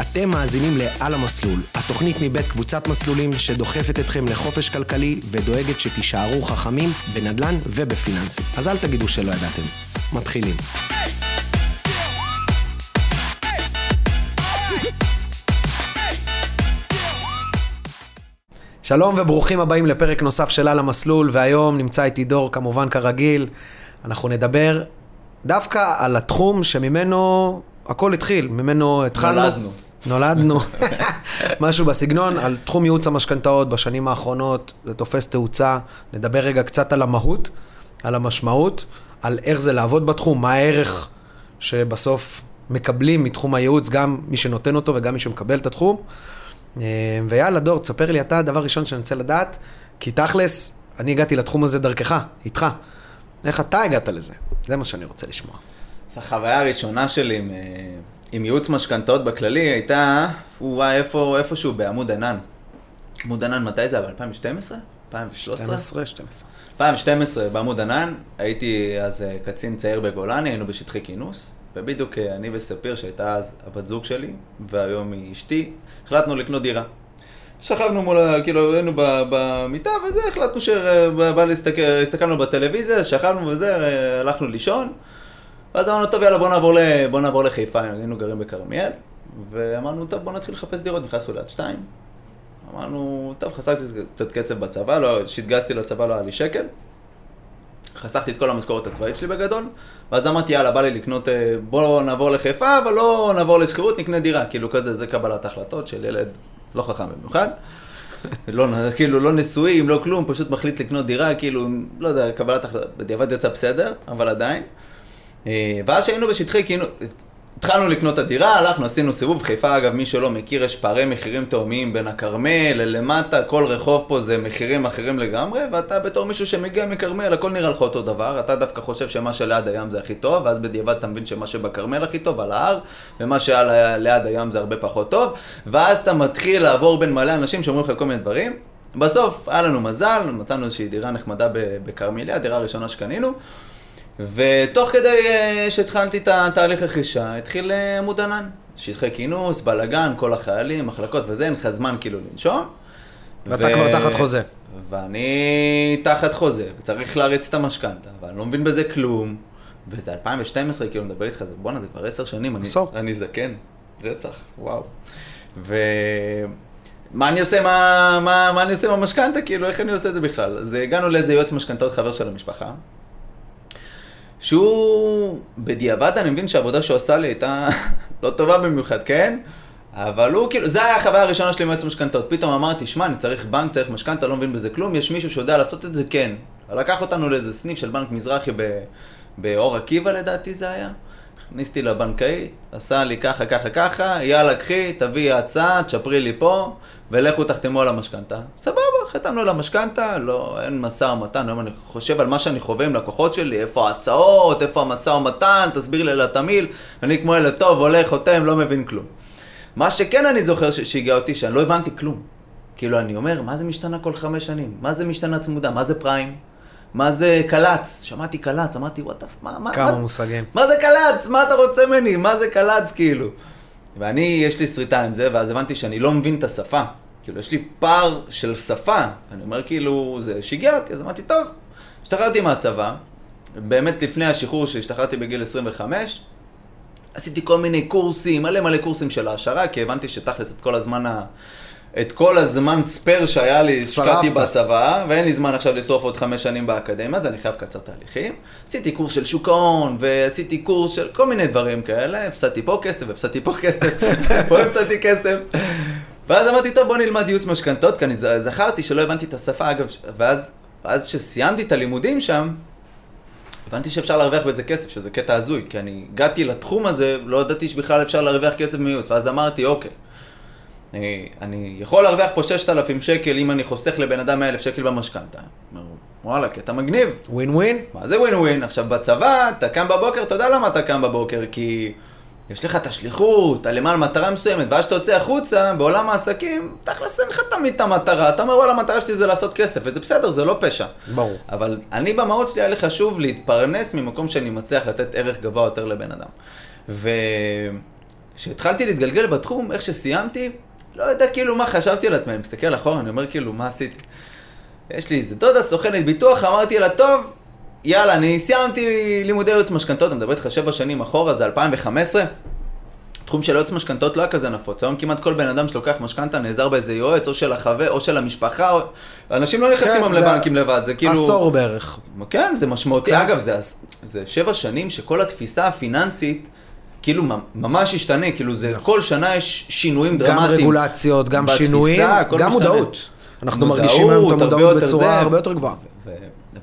אתם מאזינים ל"על המסלול", התוכנית מבית קבוצת מסלולים שדוחפת אתכם לחופש כלכלי ודואגת שתישארו חכמים בנדל"ן ובפיננסים. אז אל תגידו שלא ידעתם. מתחילים. שלום וברוכים הבאים לפרק נוסף של על המסלול, והיום נמצא איתי דור כמובן כרגיל. אנחנו נדבר דווקא על התחום שממנו הכל התחיל, ממנו התחלנו. נולדנו. נולדנו. משהו בסגנון, על תחום ייעוץ המשכנתאות בשנים האחרונות, זה תופס תאוצה. נדבר רגע קצת על המהות, על המשמעות, על איך זה לעבוד בתחום, מה הערך שבסוף מקבלים מתחום הייעוץ, גם מי שנותן אותו וגם מי שמקבל את התחום. אה, ויאללה, דור, תספר לי אתה, דבר ראשון שאני רוצה לדעת, כי תכלס, אני הגעתי לתחום הזה דרכך, איתך. איך אתה הגעת לזה? זה מה שאני רוצה לשמוע. אז החוויה הראשונה שלי עם, אה, עם ייעוץ משכנתאות בכללי הייתה, וואי, איפה, איפשהו בעמוד ענן. עמוד ענן, מתי זה? אבל 2012? 2013? 12, 12. 2012 בעמוד ענן, הייתי אז אה, קצין צעיר בגולני, היינו בשטחי כינוס, ובדיוק אה, אני וספיר, שהייתה אז הבת זוג שלי, והיום היא אשתי, החלטנו לקנות דירה. שכבנו מול, כאילו היינו במיטה וזה, החלטנו שבא להסתכל, הסתכלנו בטלוויזיה, שכבנו וזה, הלכנו לישון. ואז אמרנו, טוב, יאללה, בוא נעבור, ל... בוא נעבור לחיפה, היינו גרים בכרמיאל. ואמרנו, טוב, בוא נתחיל לחפש דירות, נכנסנו ליד שתיים. אמרנו, טוב, חסכתי קצת כסף בצבא, לא, שהתגייסתי לצבא לא היה לי שקל. חסכתי את כל המשכורת הצבאית שלי בגדול, ואז אמרתי, יאללה, בא לי לקנות, אה, בוא נעבור לחיפה, אבל לא נעבור לשכירות, נקנה דירה. כאילו כזה, זה קבלת החלטות של ילד לא חכם במיוחד. לא, כאילו, לא נשואים, לא כלום, פשוט מחליט לקנות דירה, כאילו, לא יודע, קבלת החלטות, בדיעבד יצא בסדר, אבל עדיין. אה, ואז שהיינו בשטחי, כאילו, התחלנו לקנות את הדירה, הלכנו, עשינו סיבוב. חיפה, אגב, מי שלא מכיר, יש פערי מחירים תאומיים בין הכרמל ללמטה, כל רחוב פה זה מחירים אחרים לגמרי, ואתה בתור מישהו שמגיע מכרמל, הכל נראה לך אותו דבר, אתה דווקא חושב שמה שליד הים זה הכי טוב, ואז בדיעבד אתה מבין שמה שבכרמל הכי טוב, על ההר, ומה שהיה ליד הים זה הרבה פחות טוב, ואז אתה מתחיל לעבור בין מלא אנשים שאומרים לך כל מיני דברים. בסוף, היה לנו מזל, מצאנו איזושהי דירה נחמדה בכרמיליה, הדירה הראשונה שקנינו. ותוך כדי אה, שהתחלתי את התהליך רכישה, התחיל אה, עמוד ענן. שטחי כינוס, בלאגן, כל החיילים, מחלקות וזה, אין לך זמן כאילו לנשום. ואתה כבר תחת חוזה. ואני תחת חוזה, וצריך להריץ את המשכנתה, ואני לא מבין בזה כלום. וזה 2012, כאילו, מדבר איתך, זה- בואנה, זה כבר עשר שנים. אני-. אני זקן, רצח, וואו. ו... מה אני עושה, מה, מה, מה אני עושה עם המשכנתה, כאילו, איך אני עושה את זה בכלל? אז הגענו לאיזה יועץ משכנתאות חבר של המשפחה, שהוא, בדיעבד אני מבין שהעבודה שהוא עשה לי הייתה לא טובה במיוחד, כן? אבל הוא כאילו, זה היה החוויה הראשונה שלי עם יועץ משכנתאות. פתאום אמרתי, שמע, אני צריך בנק, צריך משכנתה, לא מבין בזה כלום, יש מישהו שיודע לעשות את זה, כן. לקח אותנו לאיזה סניף של בנק מזרחי ב- באור עקיבא לדעתי זה היה. הכניס אותי לבנקאית, עשה לי ככה, ככה, ככה, יאללה, קחי, תביאי הצעה, תשפרי לי פה, ולכו תחתמו על המשכנתה. סבבה, חתמנו על המשכנתה, לא, אין משא ומתן, היום אני חושב על מה שאני חווה עם לקוחות שלי, איפה ההצעות, איפה המשא ומתן, תסביר לי על התמהיל, אני כמו ילד טוב, הולך, חותם, לא מבין כלום. מה שכן אני זוכר שהגיע אותי, שאני לא הבנתי כלום. כאילו, אני אומר, מה זה משתנה כל חמש שנים? מה זה משתנה צמודה? מה זה פריים? מה זה קל"צ? שמעתי קל"צ, אמרתי, וואטה, מה, מה, מה כמה זה? מושגים. מה זה קל"צ? מה אתה רוצה ממני? מה זה קל"צ כאילו? ואני, יש לי שריטה עם זה, ואז הבנתי שאני לא מבין את השפה. כאילו, יש לי פער של שפה. אני אומר, כאילו, זה שיגע אותי, אז אמרתי, טוב. השתחררתי מהצבא, באמת לפני השחרור שהשתחררתי בגיל 25, עשיתי כל מיני קורסים, מלא מלא קורסים של העשרה, כי הבנתי שתכלס את כל הזמן ה... את כל הזמן ספייר שהיה לי, השקעתי. בצבא, ואין לי זמן עכשיו לשרוף עוד חמש שנים באקדמיה, אז אני חייב לקצר תהליכים. עשיתי קורס של שוק ההון, ועשיתי קורס של כל מיני דברים כאלה, הפסדתי פה כסף, הפסדתי פה כסף, פה הפסדתי כסף. ואז אמרתי, טוב, בוא נלמד ייעוץ משכנתות, כי אני זכרתי שלא הבנתי את השפה, אגב, ואז, ואז שסיימתי את הלימודים שם, הבנתי שאפשר להרוויח בזה כסף, שזה קטע הזוי, כי אני הגעתי לתחום הזה, לא ידעתי שבכלל אפשר להרוויח כסף מייעוץ, ואז אמרתי, אוקיי, אני, אני יכול להרוויח פה 6,000 שקל אם אני חוסך לבן אדם 100,000 שקל במשכנתה. וואלה, קטע מגניב. ווין ווין? מה זה ווין ווין? עכשיו בצבא, אתה קם בבוקר, אתה יודע למה אתה קם בבוקר? כי יש לך את השליחות, אתה למען מטרה מסוימת, ואז שאתה יוצא החוצה, בעולם העסקים, תכלס אין לך תמיד את המטרה. אתה אומר, וואלה, המטרה שלי זה לעשות כסף, וזה בסדר, זה לא פשע. ברור. אבל אני במהות שלי היה לי חשוב להתפרנס ממקום שאני מצליח לתת ערך גבוה יותר לבן אדם. ו... כשהתחלתי להתגלגל בתחום, איך שסיימתי, לא יודע כאילו מה חשבתי על עצמי, אני מסתכל אחורה, אני אומר כאילו, מה עשיתי? יש לי איזה דודה סוכנת ביטוח, אמרתי לה, טוב, יאללה, אני סיימתי לימודי ייעוץ משכנתות, אני מדבר איתך שבע שנים אחורה, זה 2015. תחום של ייעוץ משכנתות לא היה כזה נפוץ, היום כמעט כל בן אדם שלוקח משכנתה נעזר באיזה יועץ, או של החבר, או של המשפחה, או... אנשים לא נכנסים כן, לבנקים לבד, זה כאילו... עשור בערך. כן, זה משמעותי. כן. אגב, זה, זה שבע שנים שכל התפיסה הפיננסית, כאילו ממ- ממש השתנה, כאילו זה, כל שנה יש שינויים גם דרמטיים. רגולציות, גם בתפיסה, שינויים, גם. מודעות. אנחנו מודעות, מרגישים היום את המודעות בצורה זה. הרבה יותר גבוהה.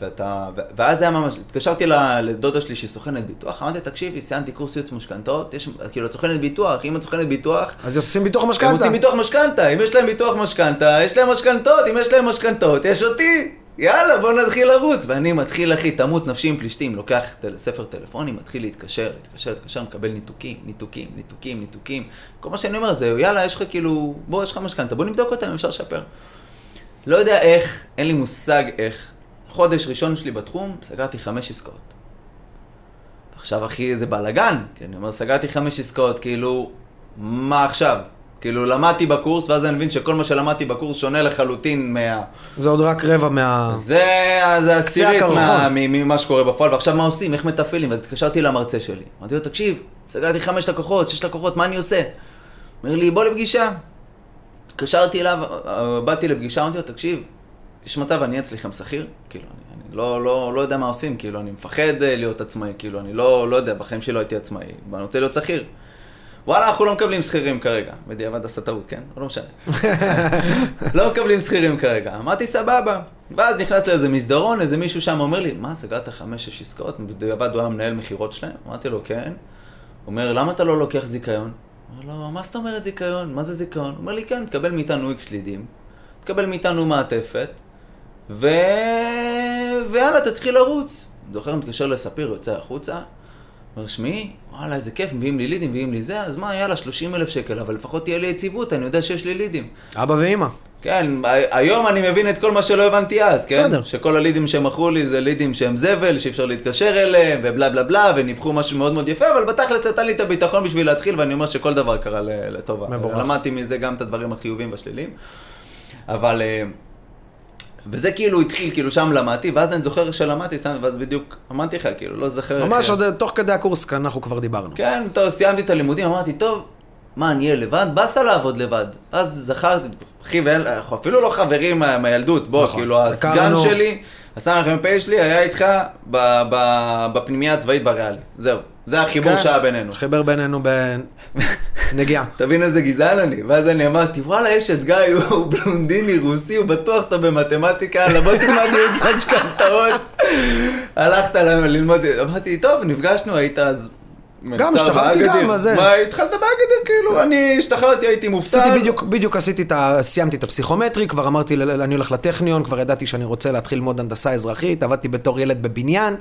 ואתה, ואז זה היה ממש, התקשרתי לדודה שלי שהיא סוכנת ביטוח, אמרתי, תקשיבי, סיימתי קורס ייעוץ משכנתאות, יש, כאילו, את סוכנת ביטוח, אם את סוכנת ביטוח, אז עושים ביטוח הם משכנתה. עושים ביטוח משכנתה, אם יש להם ביטוח משכנתה, יש להם משכנתות, אם יש להם משכנתות, יש אותי. יאללה, בוא נתחיל לרוץ. ואני מתחיל, אחי, תמות נפשי עם פלישתים, לוקח טל, ספר טלפוני, מתחיל להתקשר, להתקשר, להתקשר, מקבל ניתוקים, ניתוקים, ניתוקים, ניתוקים. כל מה שאני אומר זה, יאללה, יש לך כאילו, בוא, יש לך משכנתה, בוא נבדוק אותה אם אפשר לשפר. לא יודע איך, אין לי מושג איך. חודש ראשון שלי בתחום, סגרתי חמש עסקאות. עכשיו, אחי, זה בלאגן, כי אני אומר, סגרתי חמש עסקאות, כאילו, מה עכשיו? כאילו, למדתי בקורס, ואז אני מבין שכל מה שלמדתי בקורס שונה לחלוטין מה... זה עוד רק רבע מה... זה, זה עשירית. מה- ממה שקורה בפועל, ועכשיו מה עושים? איך מתפעלים? אז התקשרתי למרצה שלי. אמרתי לו, תקשיב, סגרתי חמש לקוחות, שש לקוחות, מה אני עושה? אומר לי, בוא לפגישה. התקשרתי אליו, אה, באתי לפגישה, אמרתי לו, תקשיב, יש מצב, אני אצלכם שכיר? כאילו, אני, אני לא, לא, לא יודע מה עושים, כאילו, אני מפחד אה, להיות עצמאי, כאילו, אני לא, לא יודע, בחיים שלי לא הייתי עצמאי, ואני רוצה להיות שכיר. וואלה, אנחנו לא מקבלים שכירים כרגע. בדיעבד עשה טעות, כן? לא משנה. לא מקבלים שכירים כרגע. אמרתי, סבבה. ואז נכנס לאיזה מסדרון, איזה מישהו שם אומר לי, מה, סגרת חמש-שש עסקאות? בדיעבד הוא היה מנהל מכירות שלהם? אמרתי לו, כן. הוא אומר, למה אתה לא לוקח זיכיון? אומר לו, מה זאת אומרת זיכיון? מה זה זיכיון? הוא אומר לי, כן, תקבל מאיתנו איקס לידים, תקבל מאיתנו מעטפת, ו... ויאללה, תתחיל לרוץ. זוכר, מתקשר לספיר, יוצא החוצה, אומר, שמעי, וואלה, איזה כיף, מביאים לי לידים, מביאים לי זה, אז מה, יאללה, 30 אלף שקל, אבל לפחות תהיה לי יציבות, אני יודע שיש לי לידים. אבא ואימא. כן, היום אני מבין את כל מה שלא הבנתי אז, כן? בסדר. שכל הלידים שהם מכרו לי זה לידים שהם זבל, שאי אפשר להתקשר אליהם, ובלה בלה בלה, וניפחו משהו מאוד מאוד יפה, אבל בתכלס נתן לי את הביטחון בשביל להתחיל, ואני אומר שכל דבר קרה לטובה. מבורך. למדתי מזה גם את הדברים החיוביים והשליליים, אבל... אה, וזה כאילו התחיל, כאילו שם למדתי, ואז אני זוכר שלמדתי, ואז בדיוק אמרתי לך, כאילו, לא זוכר איך... ממש עוד תוך כדי הקורס כאן אנחנו כבר דיברנו. כן, טוב, סיימתי את הלימודים, אמרתי, טוב, מה, אני אהיה לבד? באסה לעבוד לבד. אז זכרתי, אחי, אנחנו אפילו לא חברים מה- מהילדות, בוא, נכון. כאילו, הסגן. שלי, הסמ"ך מ"פ שלי, היה איתך בפנימייה הצבאית בריאלי. זהו, זה החיבור כן, שהיה בינינו. חיבר בינינו בנגיעה. תבין איזה גזען אני. ואז אני אמרתי, וואלה, יש את גיא, הוא בלונדיני, רוסי, הוא בטוח אתה במתמטיקה, לבוא תלמד ייעוץ משכנתאות. הלכת ללמוד, אמרתי, טוב, נפגשנו, היית אז... מלצר השתחררתי באגדיר." גם, אז. מה, התחלת באגדיר, כאילו, אני השתחררתי, הייתי מובטל. עשיתי בדיוק, בדיוק עשיתי את ה... סיימתי את הפסיכומטרי, כבר אמרתי, אני הולך לטכניון, כבר ידעתי שאני רוצה להתחיל ללמוד הנדסה אזרחית, עבדתי בתור ילד בבניין,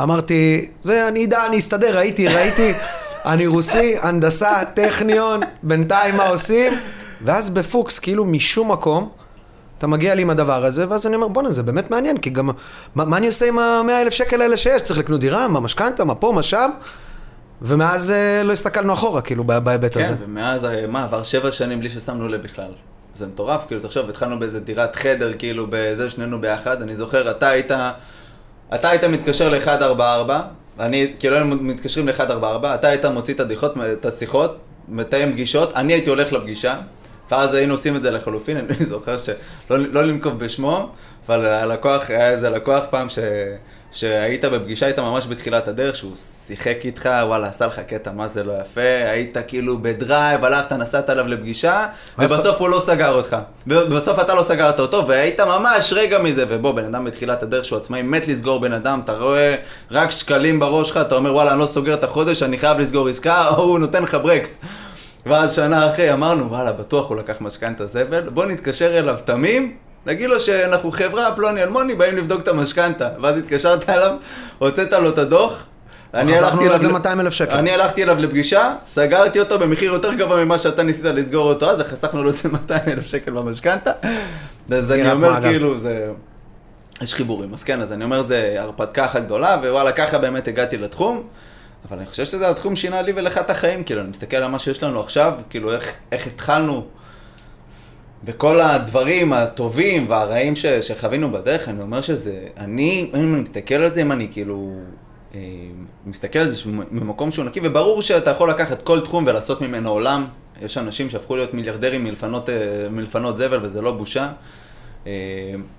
אמרתי, זה, אני אדע, אני אסתדר, ראיתי, ראיתי, אני רוסי, הנדסה, טכניון, בינתיים מה עושים? ואז בפוקס, כאילו משום מקום, אתה מגיע לי עם הדבר הזה, ואז אני אומר, בואנה, זה באמת מעניין, כי גם, מה, מה אני עושה עם המאה אלף שקל האלה שיש? צריך לקנות דירה, מה משכנתה, מה פה, מה שם? ומאז אה, לא הסתכלנו אחורה, כאילו, בהיבט הזה. כן, ומאז, אה, מה, עבר שבע שנים בלי ששמנו לב בכלל. זה מטורף, כאילו, תחשוב, התחלנו באיזה דירת חדר, כאילו, בזה שנינו ביחד. אני זוכר, אתה היית, אתה היית מתקשר ל-144, אני, כאילו, היינו מתקשרים ל-144, אתה היית מוציא את הדיחות, את השיחות, מתאם פגישות, אני הייתי הולך לפגישה, ואז היינו עושים את זה לחלופין, אני זוכר שלא לא לנקוב בשמו, אבל הלקוח, היה איזה לקוח פעם ש... שהיית בפגישה איתה ממש בתחילת הדרך, שהוא שיחק איתך, וואלה, עשה לך קטע, מה זה לא יפה, היית כאילו ב drive, הלכת, נסעת אליו לפגישה, ובסוף הוא לא סגר אותך. ובסוף אתה לא סגרת אותו, והיית ממש רגע מזה, ובוא, בן אדם בתחילת הדרך שהוא עצמאי, מת לסגור בן אדם, אתה רואה רק שקלים בראש שלך, אתה אומר, וואלה, אני לא סוגר את החודש, אני חייב לסגור עסקה, או הוא נותן לך ברקס. ואז שנה אחרי אמרנו, וואלה, בטוח הוא לקח משכנתה זבל, בוא נתקשר אליו תמיר, נגיד לו שאנחנו חברה, פלוני אלמוני, באים לבדוק את המשכנתה. ואז התקשרת אליו, הוצאת לו את הדוח. אני הלכתי לו אליו איזה ל- 200 אלף שקל. אני הלכתי אליו לפגישה, סגרתי אותו במחיר יותר גבוה ממה שאתה ניסית לסגור אותו אז, וחסכנו לו איזה 200 אלף שקל במשכנתה. אז אני אומר. כאילו, זה... יש חיבורים, אז כן, אז אני אומר, זה הרפתקה אחת גדולה, ווואלה, ככה באמת הגעתי לתחום. אבל אני חושב שזה התחום שינה לי ולך את החיים, כאילו, אני מסתכל על מה שיש לנו עכשיו, כאילו, איך, איך התחלנו, וכל הדברים הטובים והרעים ש, שחווינו בדרך, אני אומר שזה, אני, אם אני מסתכל על זה, אם אני כאילו, אה, מסתכל על זה ממקום שהוא נקי, וברור שאתה יכול לקחת כל תחום ולעשות ממנו עולם. יש אנשים שהפכו להיות מיליארדרים מלפנות, אה, מלפנות זבל, וזה לא בושה. אה,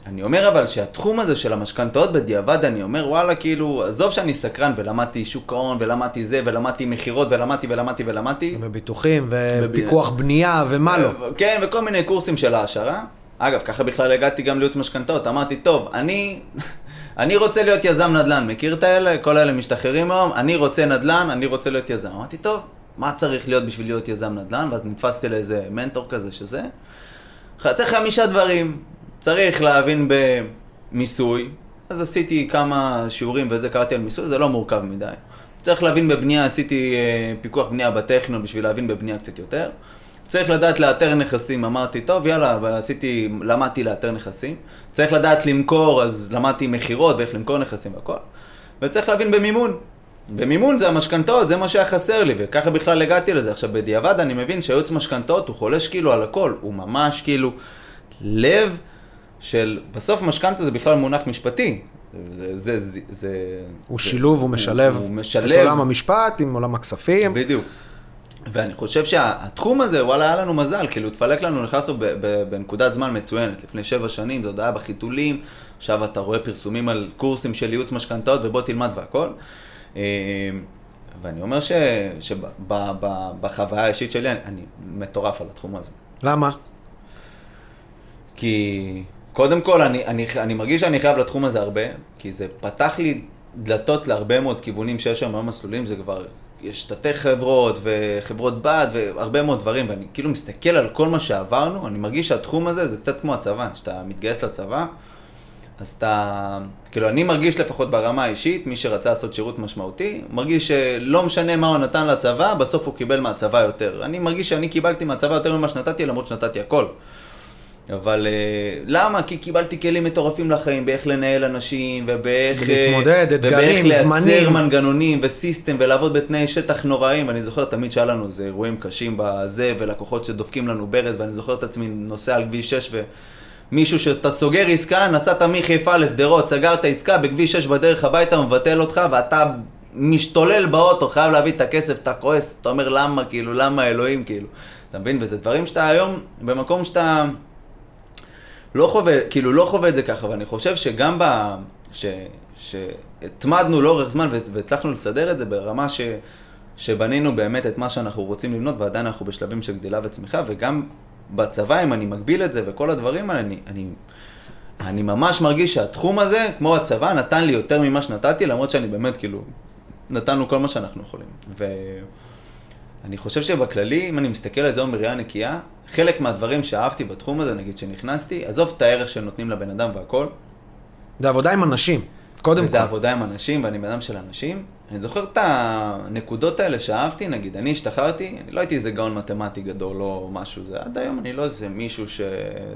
אני אומר אבל שהתחום הזה של המשכנתאות בדיעבד, אני אומר וואלה כאילו, עזוב שאני סקרן ולמדתי שוק ההון ולמדתי זה ולמדתי מכירות ולמדתי ולמדתי ולמדתי. וביטוחים ופיקוח בנייה ומה לא. כן, וכל מיני קורסים של העשרה. אגב, ככה בכלל הגעתי גם לייעוץ משכנתאות, אמרתי, טוב, אני, אני רוצה להיות יזם נדל"ן, מכיר את האלה? כל האלה משתחררים היום, אני רוצה נדל"ן, אני רוצה להיות יזם. אמרתי, טוב, מה צריך להיות בשביל להיות יזם נדל"ן? ואז נתפסתי לאיזה מנטור כזה שזה. צריך חמישה דברים, צריך להבין במיסוי, אז עשיתי כמה שיעורים וזה, קראתי על מיסוי, זה לא מורכב מדי. צריך להבין בבנייה, עשיתי אה, פיקוח בנייה בטכניון בשביל להבין בבנייה קצת יותר. צריך לדעת לאתר נכסים, אמרתי, טוב, יאללה, ועשיתי, למדתי לאתר נכסים. צריך לדעת למכור, אז למדתי מכירות ואיך למכור נכסים והכל. וצריך להבין במימון. במימון זה המשכנתאות, זה מה שהיה חסר לי, וככה בכלל הגעתי לזה. עכשיו, בדיעבד אני מבין שהייעוץ משכנתאות הוא חולש כאילו על הכל, הוא ממש כאילו לב של, בסוף משכנתה זה בכלל מונח משפטי. זה, זה, זה, זה הוא זה, שילוב, הוא משלב, הוא משלב את עולם המשפט עם עולם הכספים. בדיוק. ואני חושב שהתחום הזה, וואלה, היה לנו מזל, כאילו, התפלק לנו, נכנסנו בנקודת זמן מצוינת. לפני שבע שנים, זה עוד היה בחיתולים, עכשיו אתה רואה פרסומים על קורסים של ייעוץ משכנתאות, ובוא תלמד והכל. אה, ואני אומר שבחוויה האישית שלי, אני, אני מטורף על התחום הזה. למה? כי קודם כל, אני, אני, אני מרגיש שאני חייב לתחום הזה הרבה, כי זה פתח לי דלתות להרבה מאוד כיוונים שיש שם היום מסלולים, זה כבר, יש תתי חברות וחברות בד והרבה מאוד דברים, ואני כאילו מסתכל על כל מה שעברנו, אני מרגיש שהתחום הזה זה קצת כמו הצבא, כשאתה מתגייס לצבא, אז אתה, כאילו אני מרגיש לפחות ברמה האישית, מי שרצה לעשות שירות משמעותי, מרגיש שלא משנה מה הוא נתן לצבא, בסוף הוא קיבל מהצבא יותר. אני מרגיש שאני קיבלתי מהצבא יותר ממה שנתתי, למרות שנתתי הכל. אבל uh, למה? כי קיבלתי כלים מטורפים לחיים, באיך לנהל אנשים, ובאיך... אה, להתמודד, אתגרים, זמנים. ובאיך לייצר מנגנונים וסיסטם, ולעבוד בתנאי שטח נוראים. אני זוכר תמיד שהיה לנו איזה אירועים קשים בזה, ולקוחות שדופקים לנו ברז, ואני זוכר את עצמי נוסע על כביש 6, ומישהו שאתה סוגר עסקה, נסעת מחיפה לשדרות, סגרת עסקה, בכביש 6 בדרך הביתה, הוא מבטל אותך, ואתה משתולל באוטו, חייב להביא את הכסף, אתה כועס, אתה אומר למה, כאילו, למה אלוהים, כאילו. אתה מבין? וזה דברים שאתה היום, במקום שאתה... לא חווה, כאילו לא חווה את זה ככה, ואני חושב שגם ב... ש... שהתמדנו לאורך זמן והצלחנו לסדר את זה ברמה ש... שבנינו באמת את מה שאנחנו רוצים לבנות, ועדיין אנחנו בשלבים של גדילה וצמיחה, וגם בצבא, אם אני מגביל את זה וכל הדברים האלה, אני, אני, אני ממש מרגיש שהתחום הזה, כמו הצבא, נתן לי יותר ממה שנתתי, למרות שאני באמת, כאילו, נתנו כל מה שאנחנו יכולים. ואני חושב שבכללי, אם אני מסתכל על זה היום בראייה נקייה, חלק מהדברים שאהבתי בתחום הזה, נגיד שנכנסתי, עזוב את הערך שנותנים לבן אדם והכל. זה עבודה עם אנשים, קודם כל. וזה עבודה עם אנשים, ואני בן אדם של אנשים. אני זוכר את הנקודות האלה שאהבתי, נגיד, אני השתחררתי, אני לא הייתי איזה גאון מתמטי גדול או משהו, זה עד היום, אני לא איזה מישהו ש...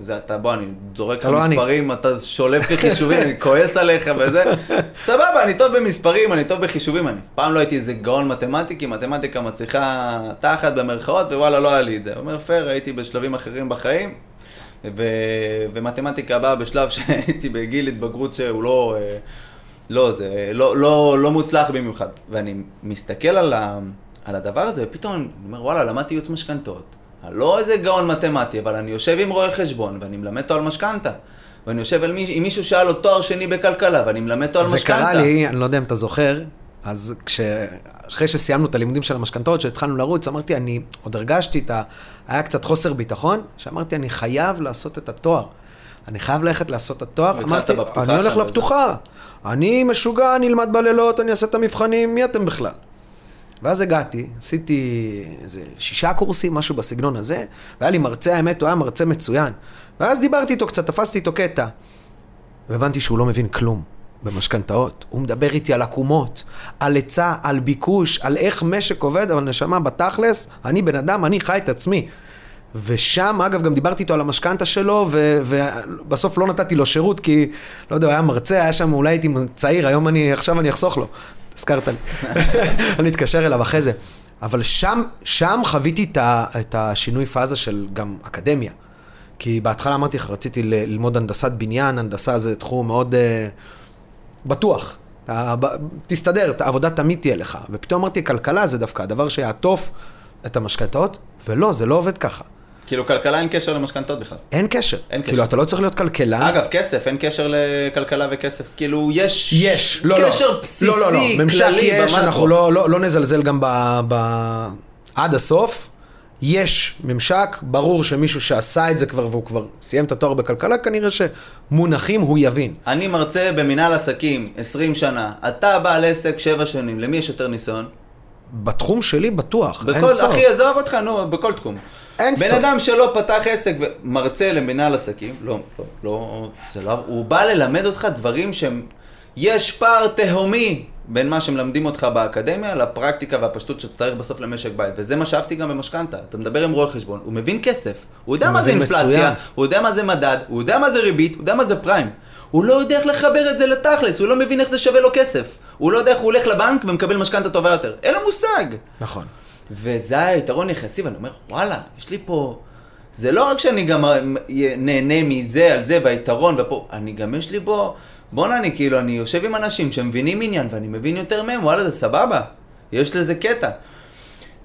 זה אתה, בוא, אני זורק לך לא מספרים, אני. אתה שולף לי חישובים, אני כועס עליך וזה, סבבה, אני טוב במספרים, אני טוב בחישובים, אני פעם לא הייתי איזה גאון מתמטי, כי מתמטיקה מצליחה תחת במרכאות, ווואלה, לא היה לי את זה. אומר פייר, הייתי בשלבים אחרים בחיים, ו... ומתמטיקה באה בשלב שהייתי בגיל התבגרות שהוא לא... לא, זה לא, לא, לא מוצלח במיוחד. ואני מסתכל על, ה, על הדבר הזה, ופתאום אני אומר, וואלה, למדתי ייעוץ משכנתאות. לא איזה גאון מתמטי, אבל אני יושב עם רואה חשבון, ואני מלמד אותו על משכנתה. ואני יושב עם, עם מישהו שהיה לו תואר שני בכלכלה, ואני מלמד אותו על משכנתה. זה קרה לי, אני לא יודע אם אתה זוכר, אז כש... אחרי שסיימנו את הלימודים של המשכנתאות, שהתחלנו לרוץ, אמרתי, אני עוד הרגשתי את ה... היה קצת חוסר ביטחון, שאמרתי, אני חייב לעשות את התואר. אני חייב ללכת לעשות את התואר. אמרתי, אני הולך לפתוחה. אני משוגע, אני אלמד בלילות, אני אעשה את המבחנים, מי אתם בכלל? ואז הגעתי, עשיתי איזה שישה קורסים, משהו בסגנון הזה, והיה לי מרצה, האמת, הוא היה מרצה מצוין. ואז דיברתי איתו קצת, תפסתי איתו קטע. והבנתי שהוא לא מבין כלום במשכנתאות. הוא מדבר איתי על עקומות, על היצע, על ביקוש, על איך משק עובד, אבל נשמה, בתכלס, אני בן אדם, אני חי את עצמי. ושם, אגב, גם דיברתי איתו על המשכנתה שלו, ו- ובסוף לא נתתי לו שירות, כי, לא יודע, הוא היה מרצה, היה שם, אולי הייתי צעיר, היום אני, עכשיו אני אחסוך לו. הזכרת לי. אני אתקשר אליו אחרי זה. אבל שם, שם חוויתי את, ה, את השינוי פאזה של גם אקדמיה. כי בהתחלה אמרתי לך, רציתי ל- ללמוד הנדסת בניין, הנדסה זה תחום מאוד uh, בטוח. אתה, תסתדר, העבודה תמיד תהיה לך. ופתאום אמרתי, כלכלה זה דווקא הדבר שיעטוף את המשכנתאות, ולא, זה לא עובד ככה. כאילו, כלכלה אין קשר למשכנתות בכלל. אין קשר. אין כאילו, קשר. אתה לא צריך להיות כלכלן. אגב, כסף, אין קשר לכלכלה וכסף. כאילו, יש... יש, לא, לא. קשר בסיסי, לא, לא, לא. ממשק יש. אנחנו לא, לא, לא נזלזל גם ב, ב... עד הסוף. יש ממשק, ברור שמישהו שעשה את זה כבר והוא כבר סיים את התואר בכלכלה, כנראה שמונחים הוא יבין. אני מרצה במנהל עסקים 20 שנה, אתה בעל עסק 7 שנים, למי יש יותר ניסיון? בתחום שלי בטוח, אין בכל, סוף. אחי, עזוב אותך, נו, בכל תחום. אין בן סוף. אדם שלא פתח עסק ומרצה למנהל עסקים, לא, לא, לא, זה לא, הוא בא ללמד אותך דברים שהם, יש פער תהומי בין מה שמלמדים אותך באקדמיה לפרקטיקה והפשטות שצריך בסוף למשק בית, וזה מה שאהבתי גם במשכנתה. אתה מדבר עם רואה חשבון, הוא מבין כסף, הוא יודע הוא מה זה אינפלציה, מצוין. הוא יודע מה זה מדד, הוא יודע מה זה ריבית, הוא יודע מה זה פריים. הוא לא יודע איך לחבר את זה לתכלס, הוא לא מבין איך זה שווה לו כסף. הוא לא יודע איך הוא הולך לבנק ומקבל משכנתה טובה יותר. אין לו מושג. נכון. וזה היתרון יחסי, ואני אומר, וואלה, יש לי פה... זה לא רק שאני גם אה, נהנה מזה על זה והיתרון ופה, אני גם יש לי בו... בואנה, אני כאילו, אני יושב עם אנשים שמבינים עניין ואני מבין יותר מהם, וואלה, זה סבבה. יש לזה קטע.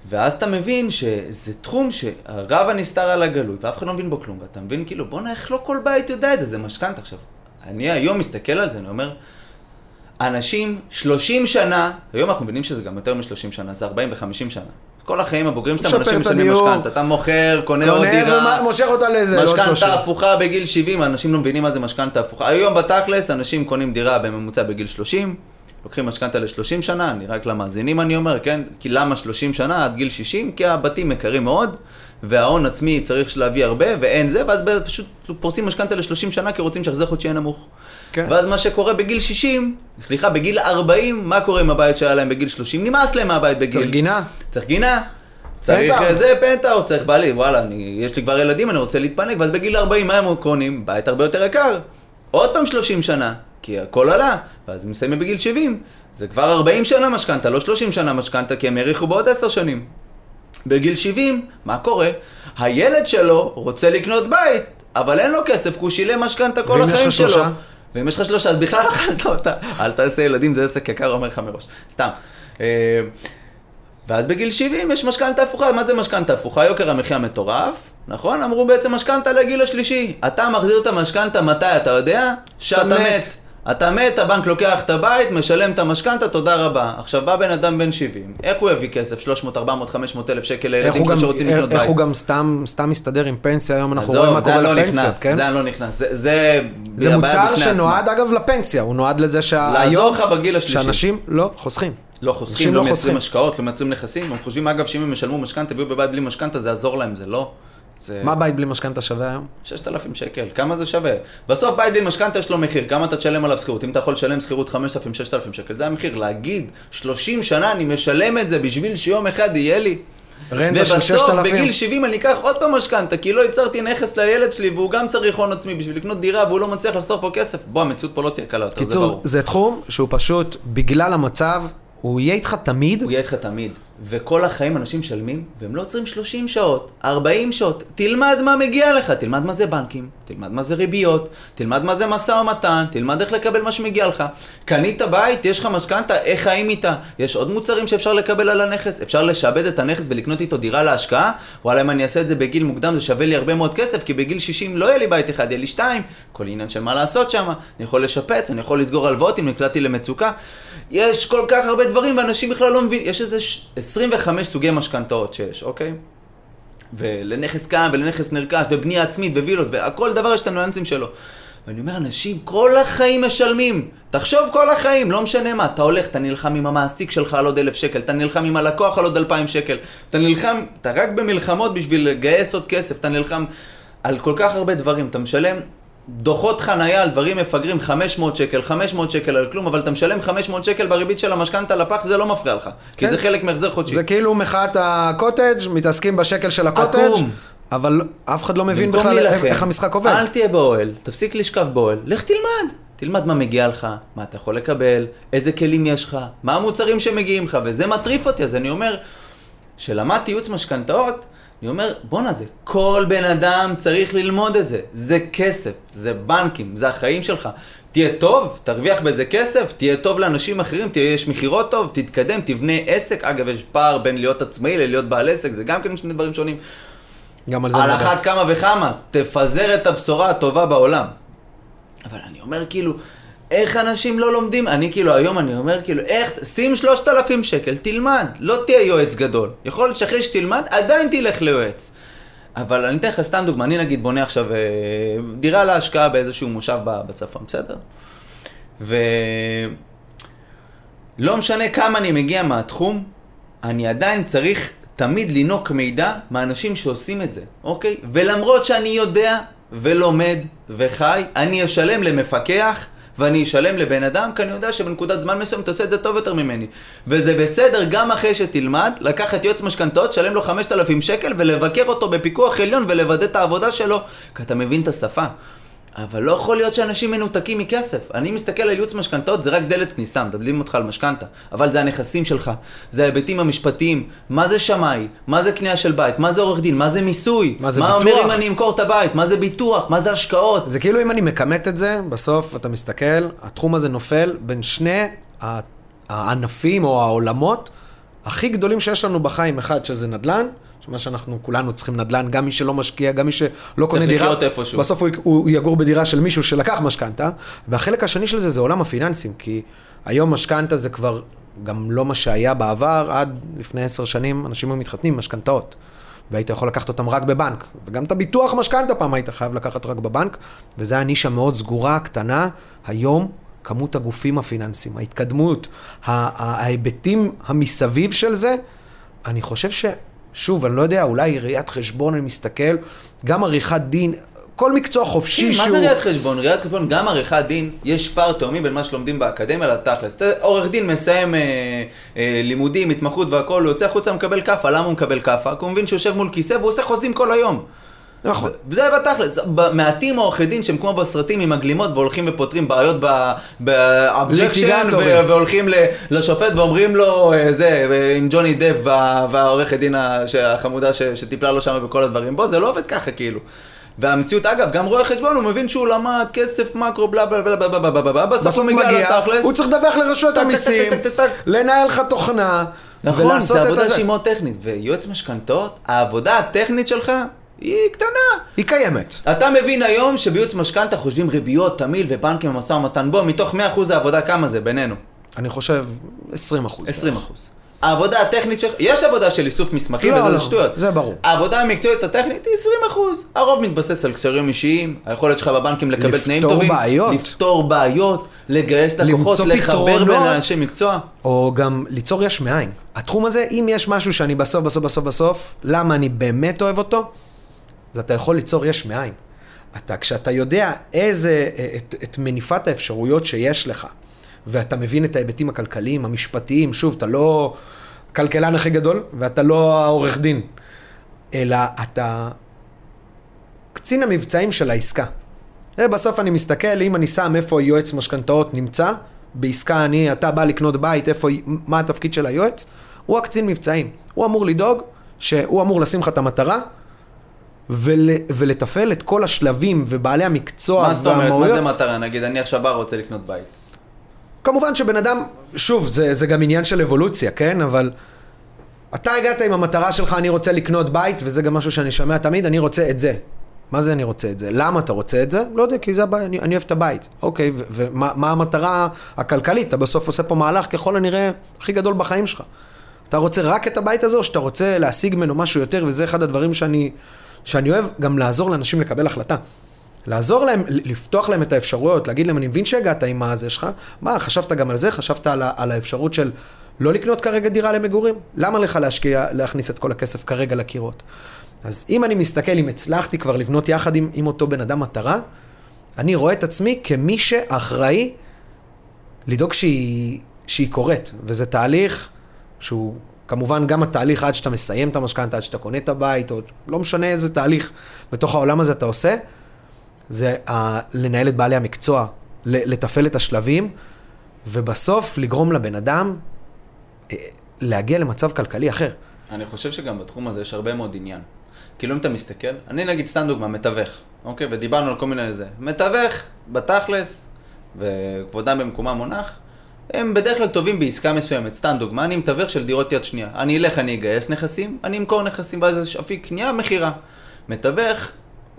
ואז אתה מבין שזה תחום שהרב הנסתר על הגלוי, ואף אחד לא מבין בו כלום, ואתה מבין כאילו, בואנה, איך לא כל בית יודע את זה, זה משכנתה. עכשיו, אני היום מסתכל על זה, אני אומר, אנשים 30 שנה, היום אנחנו מבינים שזה גם יותר מ-30 שנה, זה 40 ו-50 שנה. כל החיים הבוגרים שלהם אנשים משלמים. משכנתה, אתה מוכר, קונה עוד קונה דירה. ומושך אותה לאיזה, 30. משכנתה הפוכה בגיל 70, אנשים לא מבינים מה זה משכנתה הפוכה. היום בתכלס, אנשים קונים דירה בממוצע בגיל 30, לוקחים משכנתה ל-30 שנה, אני רק למאזינים אני אומר, כן? כי למה 30 שנה עד גיל 60? כי הבתים יקרים מאוד, וההון עצמי צריך להביא הרבה, ואין זה, ואז פשוט פורסים משכנתה ל-30 שנה כי רוצים שהחזר חודשי יהיה נמוך. כן. ואז מה שקורה בגיל 60, סליחה, בגיל 40, מה קורה עם הבית שהיה להם בגיל 30? נמאס להם מהבית בגיל... צריך גינה. צריך גינה. צריך פנטהאוס. זה פנטהאוס, צריך בעלי, וואלה, אני, יש לי כבר ילדים, אני רוצה להתפנק, ואז בגיל 40, מה הם קונים? בית הרבה יותר יקר. עוד פעם 30 שנה, כי הכל עלה, ואז הם מסיימים בגיל 70. זה כבר 40 שנה משכנתה, לא 30 שנה משכנתה, כי הם האריכו בעוד 10 שנים. בגיל 70, מה קורה? הילד שלו רוצה לקנות בית, אבל אין לו כסף, כי הוא שילם משכנתה כל החיים שלו. שלושה? ואם יש לך שלושה, אז בכלל אכלת אותה. אל תעשה ילדים, זה עסק יקר, אומר לך מראש. סתם. אה, ואז בגיל 70 יש משכנתה הפוכה, מה זה משכנתה הפוכה? יוקר המחיה מטורף, נכון? אמרו בעצם משכנתה לגיל השלישי. אתה מחזיר את המשכנתה מתי, אתה יודע? שאתה מת. אתה מת, הבנק לוקח את הבית, משלם את המשכנתה, תודה רבה. עכשיו בא בן אדם בן 70, איך הוא יביא כסף? 300, 400, 500 אלף שקל לילדים שלו שרוצים לקנות בית? איך הוא גם סתם סתם מסתדר עם פנסיה, היום אנחנו רואים מה קורה לא לפנסיות, נכנס, כן? זה לא נכנס. זה- זה... זה מוצר שנועד עצמה. אגב לפנסיה, הוא נועד לזה לעזור שהיום, לך בגיל השלישי. שאנשים לא חוסכים. לא חוסכים, לא לא מייצרים. השקעות, לא מייצרים נכסים. הם חושבים אגב שאם הם ישלמו משכנתה ויהיו בבית בלי משכנתה זה יעזור להם, זה לא. זה מה בית בלי משכנתה שווה היום? 6,000 שקל, כמה זה שווה? בסוף בית בלי משכנתה יש לו מחיר, כמה אתה תשלם עליו שכירות? אם אתה יכול לשלם שכירות 5,000, 6,000 שקל, זה המחיר. להגיד, 30 שנה אני משלם את זה בשביל שיום אחד יהיה לי. רנטה של ובסוף 6,000. בגיל 70 אני אקח עוד פעם משכנתה, כי לא ייצרתי נכס לילד שלי והוא גם צריך הון עצמי בשביל לקנות דירה והוא לא מצליח לחסוך פה כסף. בוא, המציאות פה לא תהיה קלה יותר, זה קיצור, ברור. זה תחום שהוא פשוט, בגלל המצב, הוא יהיה איתך תמיד, הוא יהיה איתך תמיד. וכל החיים אנשים משלמים, והם לא עוצרים 30 שעות, 40 שעות. תלמד מה מגיע לך, תלמד מה זה בנקים, תלמד מה זה ריביות, תלמד מה זה משא ומתן, תלמד איך לקבל מה שמגיע לך. קנית בית, יש לך משכנתה, איך חיים איתה? יש עוד מוצרים שאפשר לקבל על הנכס, אפשר לשעבד את הנכס ולקנות איתו דירה להשקעה. וואלה, אם אני אעשה את זה בגיל מוקדם זה שווה לי הרבה מאוד כסף, כי בגיל 60 לא יהיה לי בית אחד, יהיה לי שתיים. כל עניין של מה לעשות שם, אני יכול לשפץ, אני יכול לסגור הלוואות אם נקלעתי למצוקה. יש כל כך הרבה דברים ואנשים בכלל לא מבינים, יש איזה ש- 25 סוגי משכנתאות שיש, אוקיי? ולנכס קיים ולנכס נרכש ובנייה עצמית ווילות והכל דבר יש את הניואנסים שלו. ואני אומר, אנשים כל החיים משלמים. תחשוב כל החיים, לא משנה מה. אתה הולך, אתה נלחם עם המעסיק שלך על עוד אלף שקל, אתה נלחם עם הלקוח על עוד אלפיים שקל, אתה נלחם, אתה רק במלחמות בשביל לגייס עוד כסף, אתה נלחם על כל כך הרבה דברים. אתה משלם דוחות חנייה על דברים מפגרים 500 שקל, 500 שקל על כלום, אבל אתה משלם 500 שקל בריבית של המשכנתה לפח, זה לא מפריע לך. כי כן. זה חלק מהחזר חודשי. זה כאילו מחאת הקוטג', מתעסקים בשקל של הקוטג', עקום. אבל אף אחד לא מבין בכלל להילחם, איך המשחק עובד. אל תהיה באוהל, תפסיק לשכב באוהל, לך תלמד. תלמד מה מגיע לך, מה אתה יכול לקבל, איזה כלים יש לך, מה המוצרים שמגיעים לך, וזה מטריף אותי, אז אני אומר, כשלמדתי ייעוץ משכנתאות, אני אומר, בואנה זה, כל בן אדם צריך ללמוד את זה. זה כסף, זה בנקים, זה החיים שלך. תהיה טוב, תרוויח בזה כסף, תהיה טוב לאנשים אחרים, תהיה, יש מכירות טוב, תתקדם, תבנה עסק. אגב, יש פער בין להיות עצמאי ללהיות בעל עסק, זה גם כן שני דברים שונים. גם על זה על. אחת כמה וכמה, תפזר את הבשורה הטובה בעולם. אבל אני אומר כאילו, איך אנשים לא לומדים? אני כאילו, היום אני אומר כאילו, איך, שים שלושת אלפים שקל, תלמד, לא תהיה יועץ גדול. יכול להיות שאחרי שתלמד, עדיין תלך ליועץ. אבל אני אתן לך סתם דוגמה, אני נגיד בונה עכשיו אה, דירה להשקעה באיזשהו מושב בצפון, בסדר? ו... לא משנה כמה אני מגיע מהתחום, אני עדיין צריך תמיד לינוק מידע מאנשים שעושים את זה, אוקיי? ולמרות שאני יודע ולומד וחי, אני אשלם למפקח ואני אשלם לבן אדם, כי אני יודע שבנקודת זמן מסוים אתה עושה את זה טוב יותר ממני. וזה בסדר גם אחרי שתלמד, לקחת יועץ משכנתאות, לשלם לו 5,000 שקל ולבקר אותו בפיקוח עליון ולוודא את העבודה שלו, כי אתה מבין את השפה. אבל לא יכול להיות שאנשים מנותקים מכסף. אני מסתכל על ייעוץ משכנתאות, זה רק דלת כניסה, מדברים אותך על משכנתה. אבל זה הנכסים שלך, זה ההיבטים המשפטיים. מה זה שמאי? מה זה קנייה של בית? מה זה עורך דין? מה זה מיסוי? מה זה מה ביטוח? אומר אם אני אמכור את הבית? מה זה ביטוח? מה זה השקעות? זה כאילו אם אני מכמת את זה, בסוף אתה מסתכל, התחום הזה נופל בין שני הענפים או העולמות הכי גדולים שיש לנו בחיים. אחד שזה נדל"ן, שמה שאנחנו כולנו צריכים נדל"ן, גם מי שלא משקיע, גם מי שלא קונה דירה. לחיות איפשהו. בסוף הוא, הוא יגור בדירה של מישהו שלקח משכנתה, והחלק השני של זה זה עולם הפיננסים, כי היום משכנתה זה כבר גם לא מה שהיה בעבר, עד לפני עשר שנים אנשים היו מתחתנים משכנתאות. והיית יכול לקחת אותם רק בבנק. וגם את הביטוח משכנתה פעם היית חייב לקחת רק בבנק, וזו היה נישה מאוד סגורה, קטנה. היום, כמות הגופים הפיננסיים, ההתקדמות, ההיבטים המסביב של זה, אני חושב ש... שוב, אני לא יודע, אולי ראיית חשבון, אני מסתכל, גם עריכת דין, כל מקצוע חופשי מה שהוא... זה ראיית חשבון? ראיית חשבון, גם עריכת דין, יש פער תאומי בין מה שלומדים באקדמיה לתכלס. עורך דין מסיים אה, אה, לימודים, התמחות והכול, הוא יוצא החוצה, מקבל כאפה, למה הוא מקבל כאפה? כי הוא מבין שהוא יושב מול כיסא והוא עושה חוזים כל היום. נכון. זה בתכלס, מעטים עורכי דין שהם כמו בסרטים עם הגלימות והולכים ופותרים בעיות ב objection והולכים לשופט ואומרים לו, אה, זה, אה, עם ג'וני דפ והעורכת דין החמודה שטיפלה לו שם בכל הדברים. בוא, זה לא עובד ככה כאילו. והמציאות, אגב, גם רואה חשבון, הוא מבין שהוא למד כסף מקרו, בלה בלה בלה בלה בלה בלה, בלה בלה בלה בסוף הוא מגיע לתכלס. הוא צריך לדווח לרשויות המיסים, לנהל לך תוכנה. נכון, זה עבודה שהיא מאוד טכנית, ויועץ משכנתאות, העבודה הטכנית שלך היא קטנה. היא קיימת. אתה מבין היום שבייעוץ משכנתה חושבים ריביות, תמיל ובנקים במשא ומתן. בוא, מתוך 100% העבודה כמה זה בינינו? אני חושב 20 אחוז. 20%. העבודה הטכנית שלך, יש עבודה של איסוף מסמכים לא, וזה לא, שטויות. זה ברור. העבודה המקצועית הטכנית היא 20%. הרוב מתבסס על קשרים אישיים, היכולת שלך בבנקים לקבל תנאים לפתור טובים. בעיות. לפתור בעיות, לגייס לקוחות, למצוא לחבר בין. אנשי מקצוע. או גם ליצור יש מאין. התחום הזה, אם יש משהו שאני בסוף, בסוף, בסוף, בסוף, למה אני באמת אוהב אותו, אז אתה יכול ליצור יש מאין. אתה, כשאתה יודע איזה, את, את מניפת האפשרויות שיש לך, ואתה מבין את ההיבטים הכלכליים, המשפטיים, שוב, אתה לא הכלכלן הכי גדול, ואתה לא העורך דין, אלא אתה קצין המבצעים של העסקה. זה בסוף אני מסתכל, אם אני שם איפה יועץ משכנתאות נמצא, בעסקה אני, אתה בא לקנות בית, איפה, מה התפקיד של היועץ, הוא הקצין מבצעים. הוא אמור לדאוג, שהוא אמור לשים לך את המטרה, ול, ולתפעל את כל השלבים ובעלי המקצוע מה זאת אומרת? מה. זה מטרה? נגיד, אני עכשיו בא רוצה לקנות בית. כמובן שבן אדם, שוב, זה, זה גם עניין של אבולוציה, כן? אבל אתה הגעת עם המטרה שלך, אני רוצה לקנות בית, וזה גם משהו שאני שומע תמיד, אני רוצה את זה. מה זה אני רוצה את זה? למה אתה רוצה את זה? לא יודע, כי זה הבית, אני, אני אוהב את הבית. אוקיי, ומה מה המטרה הכלכלית? אתה בסוף עושה פה מהלך ככל הנראה הכי גדול בחיים שלך. אתה רוצה רק את הבית הזה, או שאתה רוצה להשיג ממנו משהו יותר, וזה אחד הדברים שאני, שאני אוהב, גם לעזור לאנשים לקבל החלטה. לעזור להם, לפתוח להם את האפשרויות, להגיד להם, אני מבין שהגעת עם הזה שלך, מה, חשבת גם על זה? חשבת על, על האפשרות של לא לקנות כרגע דירה למגורים? למה לך להשקיע, להכניס את כל הכסף כרגע לקירות? אז אם אני מסתכל, אם הצלחתי כבר לבנות יחד עם, עם אותו בן אדם מטרה, אני רואה את עצמי כמי שאחראי לדאוג שהיא, שהיא קורית, וזה תהליך שהוא כמובן גם התהליך עד שאתה מסיים את המשכנתה, עד שאתה קונה את הבית, או לא משנה איזה תהליך בתוך העולם הזה אתה עושה, זה ה- לנהל את בעלי המקצוע, לתפעל את השלבים, ובסוף לגרום לבן אדם אה, להגיע למצב כלכלי אחר. אני חושב שגם בתחום הזה יש הרבה מאוד עניין. כאילו אם אתה מסתכל, אני נגיד סתם דוגמה, מתווך, אוקיי? ודיברנו על כל מיני זה. מתווך, בתכלס, וכבודם במקומם מונח, הם בדרך כלל טובים בעסקה מסוימת. סתם דוגמה, אני מתווך של דירות יד שנייה. אני אלך, אני אגייס נכסים, אני אמכור נכסים, ואז יש אפיק קנייה, מכירה. מתווך,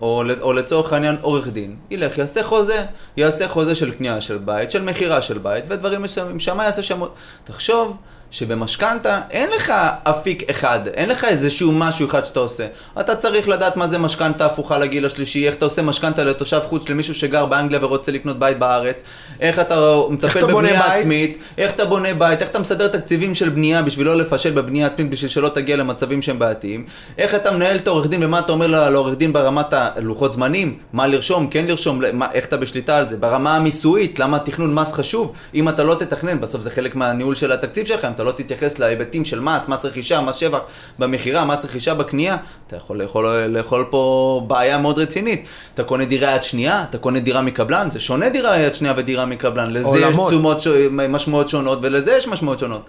או, או לצורך העניין עורך דין, ילך, יעשה חוזה, יעשה חוזה של קנייה של בית, של מכירה של בית, ודברים מסוימים, שמה יעשה שם... תחשוב שבמשכנתה אין לך אפיק אחד, אין לך איזשהו משהו אחד שאתה עושה. אתה צריך לדעת מה זה משכנתה הפוכה לגיל השלישי, איך אתה עושה משכנתה לתושב חוץ למישהו שגר באנגליה ורוצה לקנות בית בארץ, איך אתה מטפל בבנייה? עצמית, איך אתה בונה בית, איך אתה מסדר תקציבים של בנייה בשביל לא לפשל בבנייה עצמית בשביל שלא תגיע למצבים שהם בעייתיים, איך אתה מנהל את העורך דין ומה אתה אומר לעורך דין ברמת הלוחות זמנים, מה לרשום, כן לרשום, מה, איך אתה בשליטה על זה, ברמה המיסויית, למה תכנון מס חשוב, אם אתה לא תתכנן, בסוף זה חלק מהניהול של התקציב שלך, אתה לא תתייחס להיבטים של מס, מס רכישה, מס שבח במכירה, מס רכישה בקנייה, אתה יכול לאכול, לאכול פה בעיה מאוד רצינית. אתה קונה דירה יד שנייה, אתה קונה דירה מקבלן, זה שונה דירה יד שנייה ודירה מקבלן. לזה עולמות. יש תשומות, ש... משמעויות שונות ולזה יש משמעויות שונות.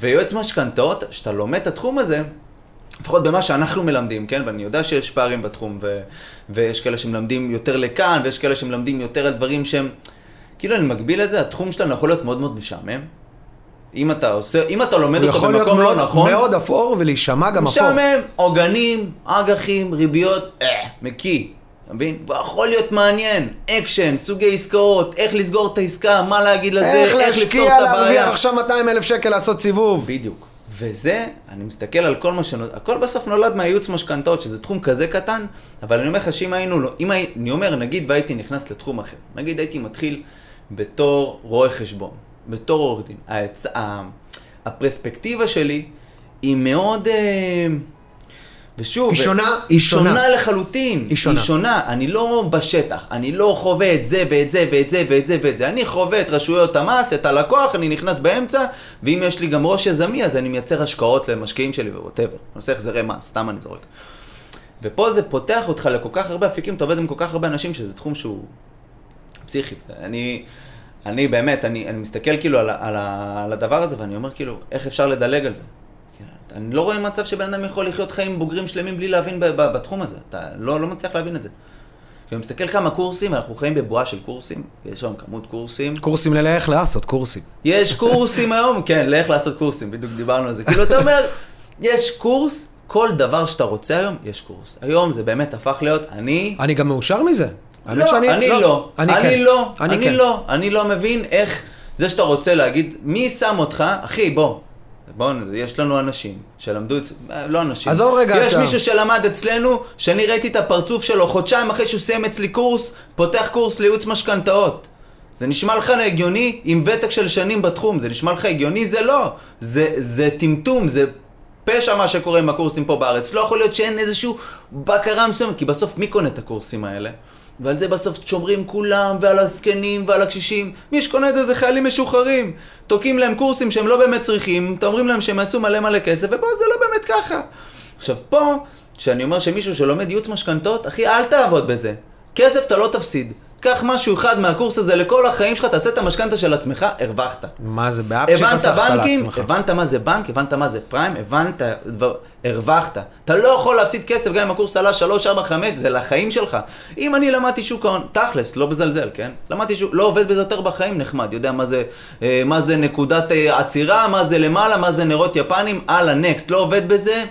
ויועץ משכנתאות, כשאתה לומד את התחום הזה, לפחות במה שאנחנו מלמדים, כן? ואני יודע שיש פערים בתחום, ו... ויש כאלה שמלמדים יותר לכאן, ויש כאלה שמלמדים יותר על דברים שהם... כאילו אני מגביל את זה, התחום שלנו יכול להיות מאוד מאוד משעמם, אם אתה עושה, אם אתה לומד אותו במקום לא נכון... להיות מאוד אפור ולהישמע גם אפור. משעמם, עוגנים, אג"חים, ריביות, אה, מקיא. אתה מבין? יכול להיות מעניין, אקשן, סוגי עסקאות, איך לסגור את העסקה, מה להגיד לזה, איך, איך לפתור את הבעיה. איך להשקיע, להרוויח עכשיו 200 אלף שקל לעשות סיבוב. בדיוק. וזה, אני מסתכל על כל מה שנולד, הכל בסוף נולד מהייעוץ משכנתאות, שזה תחום כזה קטן, אבל אני אומר לך שאם היינו, לא- אם אני אומר, נגיד והייתי נכנס לתחום אחר, נגיד הייתי מתחיל בתור רואה חשבון, בתור עורך דין, ההצ... הפרספקטיבה שלי היא מאוד... אה, ושוב, היא שונה, היא שונה. שונה לחלוטין. היא שונה. היא שונה. אני לא בשטח, אני לא חווה את זה ואת זה ואת זה ואת זה ואת זה. אני חווה את רשויות המס, את הלקוח, אני נכנס באמצע, ואם יש לי גם ראש יזמי, אז אני מייצר השקעות למשקיעים שלי וווטאבר. נושא החזרי מס, סתם אני זורק. ופה זה פותח אותך לכל כך הרבה אפיקים, אתה עובד עם כל כך הרבה אנשים, שזה תחום שהוא פסיכי. אני... אני באמת, אני, אני מסתכל כאילו על, על, על הדבר הזה ואני אומר כאילו, איך אפשר לדלג על זה? אני לא רואה מצב שבן אדם יכול לחיות חיים בוגרים שלמים בלי להבין ב, ב, בתחום הזה. אתה לא, לא מצליח להבין את זה. כשאני מסתכל כמה קורסים, אנחנו חיים בבועה של קורסים, יש שם כמות קורסים. קורסים לאיך לעשות קורסים. יש קורסים היום, כן, לאיך לעשות קורסים, בדיוק דיברנו על זה. כאילו, אתה אומר, יש קורס, כל דבר שאתה רוצה היום, יש קורס. היום זה באמת הפך להיות, אני... אני גם מאושר מזה. לא, שאני, אני לא. לא. אני, אני כן. לא. אני, אני כן. לא. אני לא מבין איך זה שאתה רוצה להגיד, מי שם אותך, אחי, בוא. בוא, יש לנו אנשים שלמדו את זה, לא אנשים. עזוב רגע יש אתה... מישהו שלמד אצלנו, שאני ראיתי את הפרצוף שלו חודשיים אחרי שהוא סיים אצלי קורס, פותח קורס לייעוץ משכנתאות. זה נשמע לך הגיוני עם ותק של שנים בתחום, זה נשמע לך הגיוני? זה לא. זה, זה טמטום, זה פשע מה שקורה עם הקורסים פה בארץ. לא יכול להיות שאין איזושהי בקרה מסוימת, כי בסוף מי קונה את הקורסים האלה? ועל זה בסוף שומרים כולם, ועל הזקנים ועל הקשישים. מי שקונה את זה זה חיילים משוחררים. תוקעים להם קורסים שהם לא באמת צריכים, אומרים להם שהם יעשו מלא מלא כסף, ובוא, זה לא באמת ככה. עכשיו פה, כשאני אומר שמישהו שלומד ייעוץ משכנתות, אחי, אל תעבוד בזה. כסף אתה לא תפסיד. קח משהו אחד מהקורס הזה לכל החיים שלך, תעשה את המשכנתה של עצמך, הרווחת. מה זה באפ שחסכת לעצמך. הבנת מה זה בנק, הבנת מה זה פריים, הבנת, הרווחת. אתה לא יכול להפסיד כסף גם אם הקורס עלה 3, 4, 5, זה לחיים שלך. אם אני למדתי שוק ההון, תכלס, לא בזלזל, כן? למדתי שוק, לא עובד בזה יותר בחיים, נחמד, יודע מה זה, אה, מה זה נקודת אה, עצירה, מה זה למעלה, מה זה נרות יפנים, הלאה, נקסט, לא עובד בזה.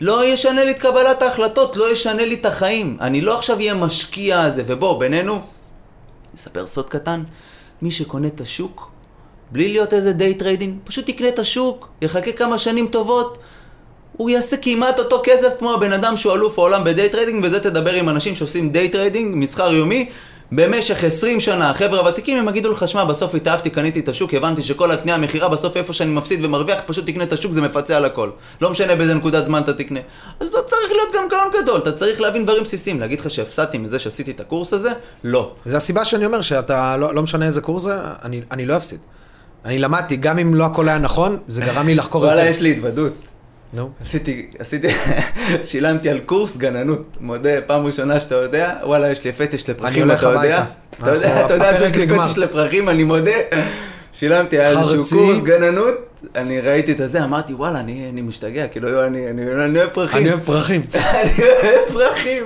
לא ישנה לי את קבלת ההחלטות, לא ישנה לי את החיים. אני לא עכשיו אהיה משקיע על זה. ובוא, בינינו, נספר סוד קטן, מי שקונה את השוק, בלי להיות איזה day trading, פשוט יקנה את השוק, יחכה כמה שנים טובות, הוא יעשה כמעט אותו כסף כמו הבן אדם שהוא אלוף העולם ב day trading, וזה תדבר עם אנשים שעושים day trading, מסחר יומי, במשך 20 שנה, החבר'ה הוותיקים, הם יגידו לך, שמע, בסוף התאהבתי, קניתי את השוק, הבנתי שכל הקנייה, המכירה, בסוף איפה שאני מפסיד ומרוויח, פשוט תקנה את השוק, זה מפצה על הכל. לא משנה באיזה נקודת זמן אתה תקנה. אז לא צריך להיות גם גאון גדול, אתה צריך להבין דברים בסיסיים. להגיד לך שהפסדתי מזה שעשיתי את הקורס הזה? לא. זה הסיבה שאני אומר שאתה, לא, לא משנה איזה קורס זה, אני, אני לא אפסיד. אני למדתי, גם אם לא הכל היה נכון, זה גרם לי לחקור יותר. וואלה, יש לי התוודות. נו. עשיתי, עשיתי, שילמתי על קורס גננות, מודה, פעם ראשונה שאתה יודע, וואלה, יש לי פטיש לפרחים, אתה יודע? אתה יודע, שיש לי. פטיש לפרחים, אני מודה. שילמתי על איזשהו. קורס גננות, אני ראיתי את הזה, אמרתי, וואלה, אני אני משתגע, כאילו, אני אני- אני אוהב פרחים. אני אוהב פרחים. אני אוהב פרחים.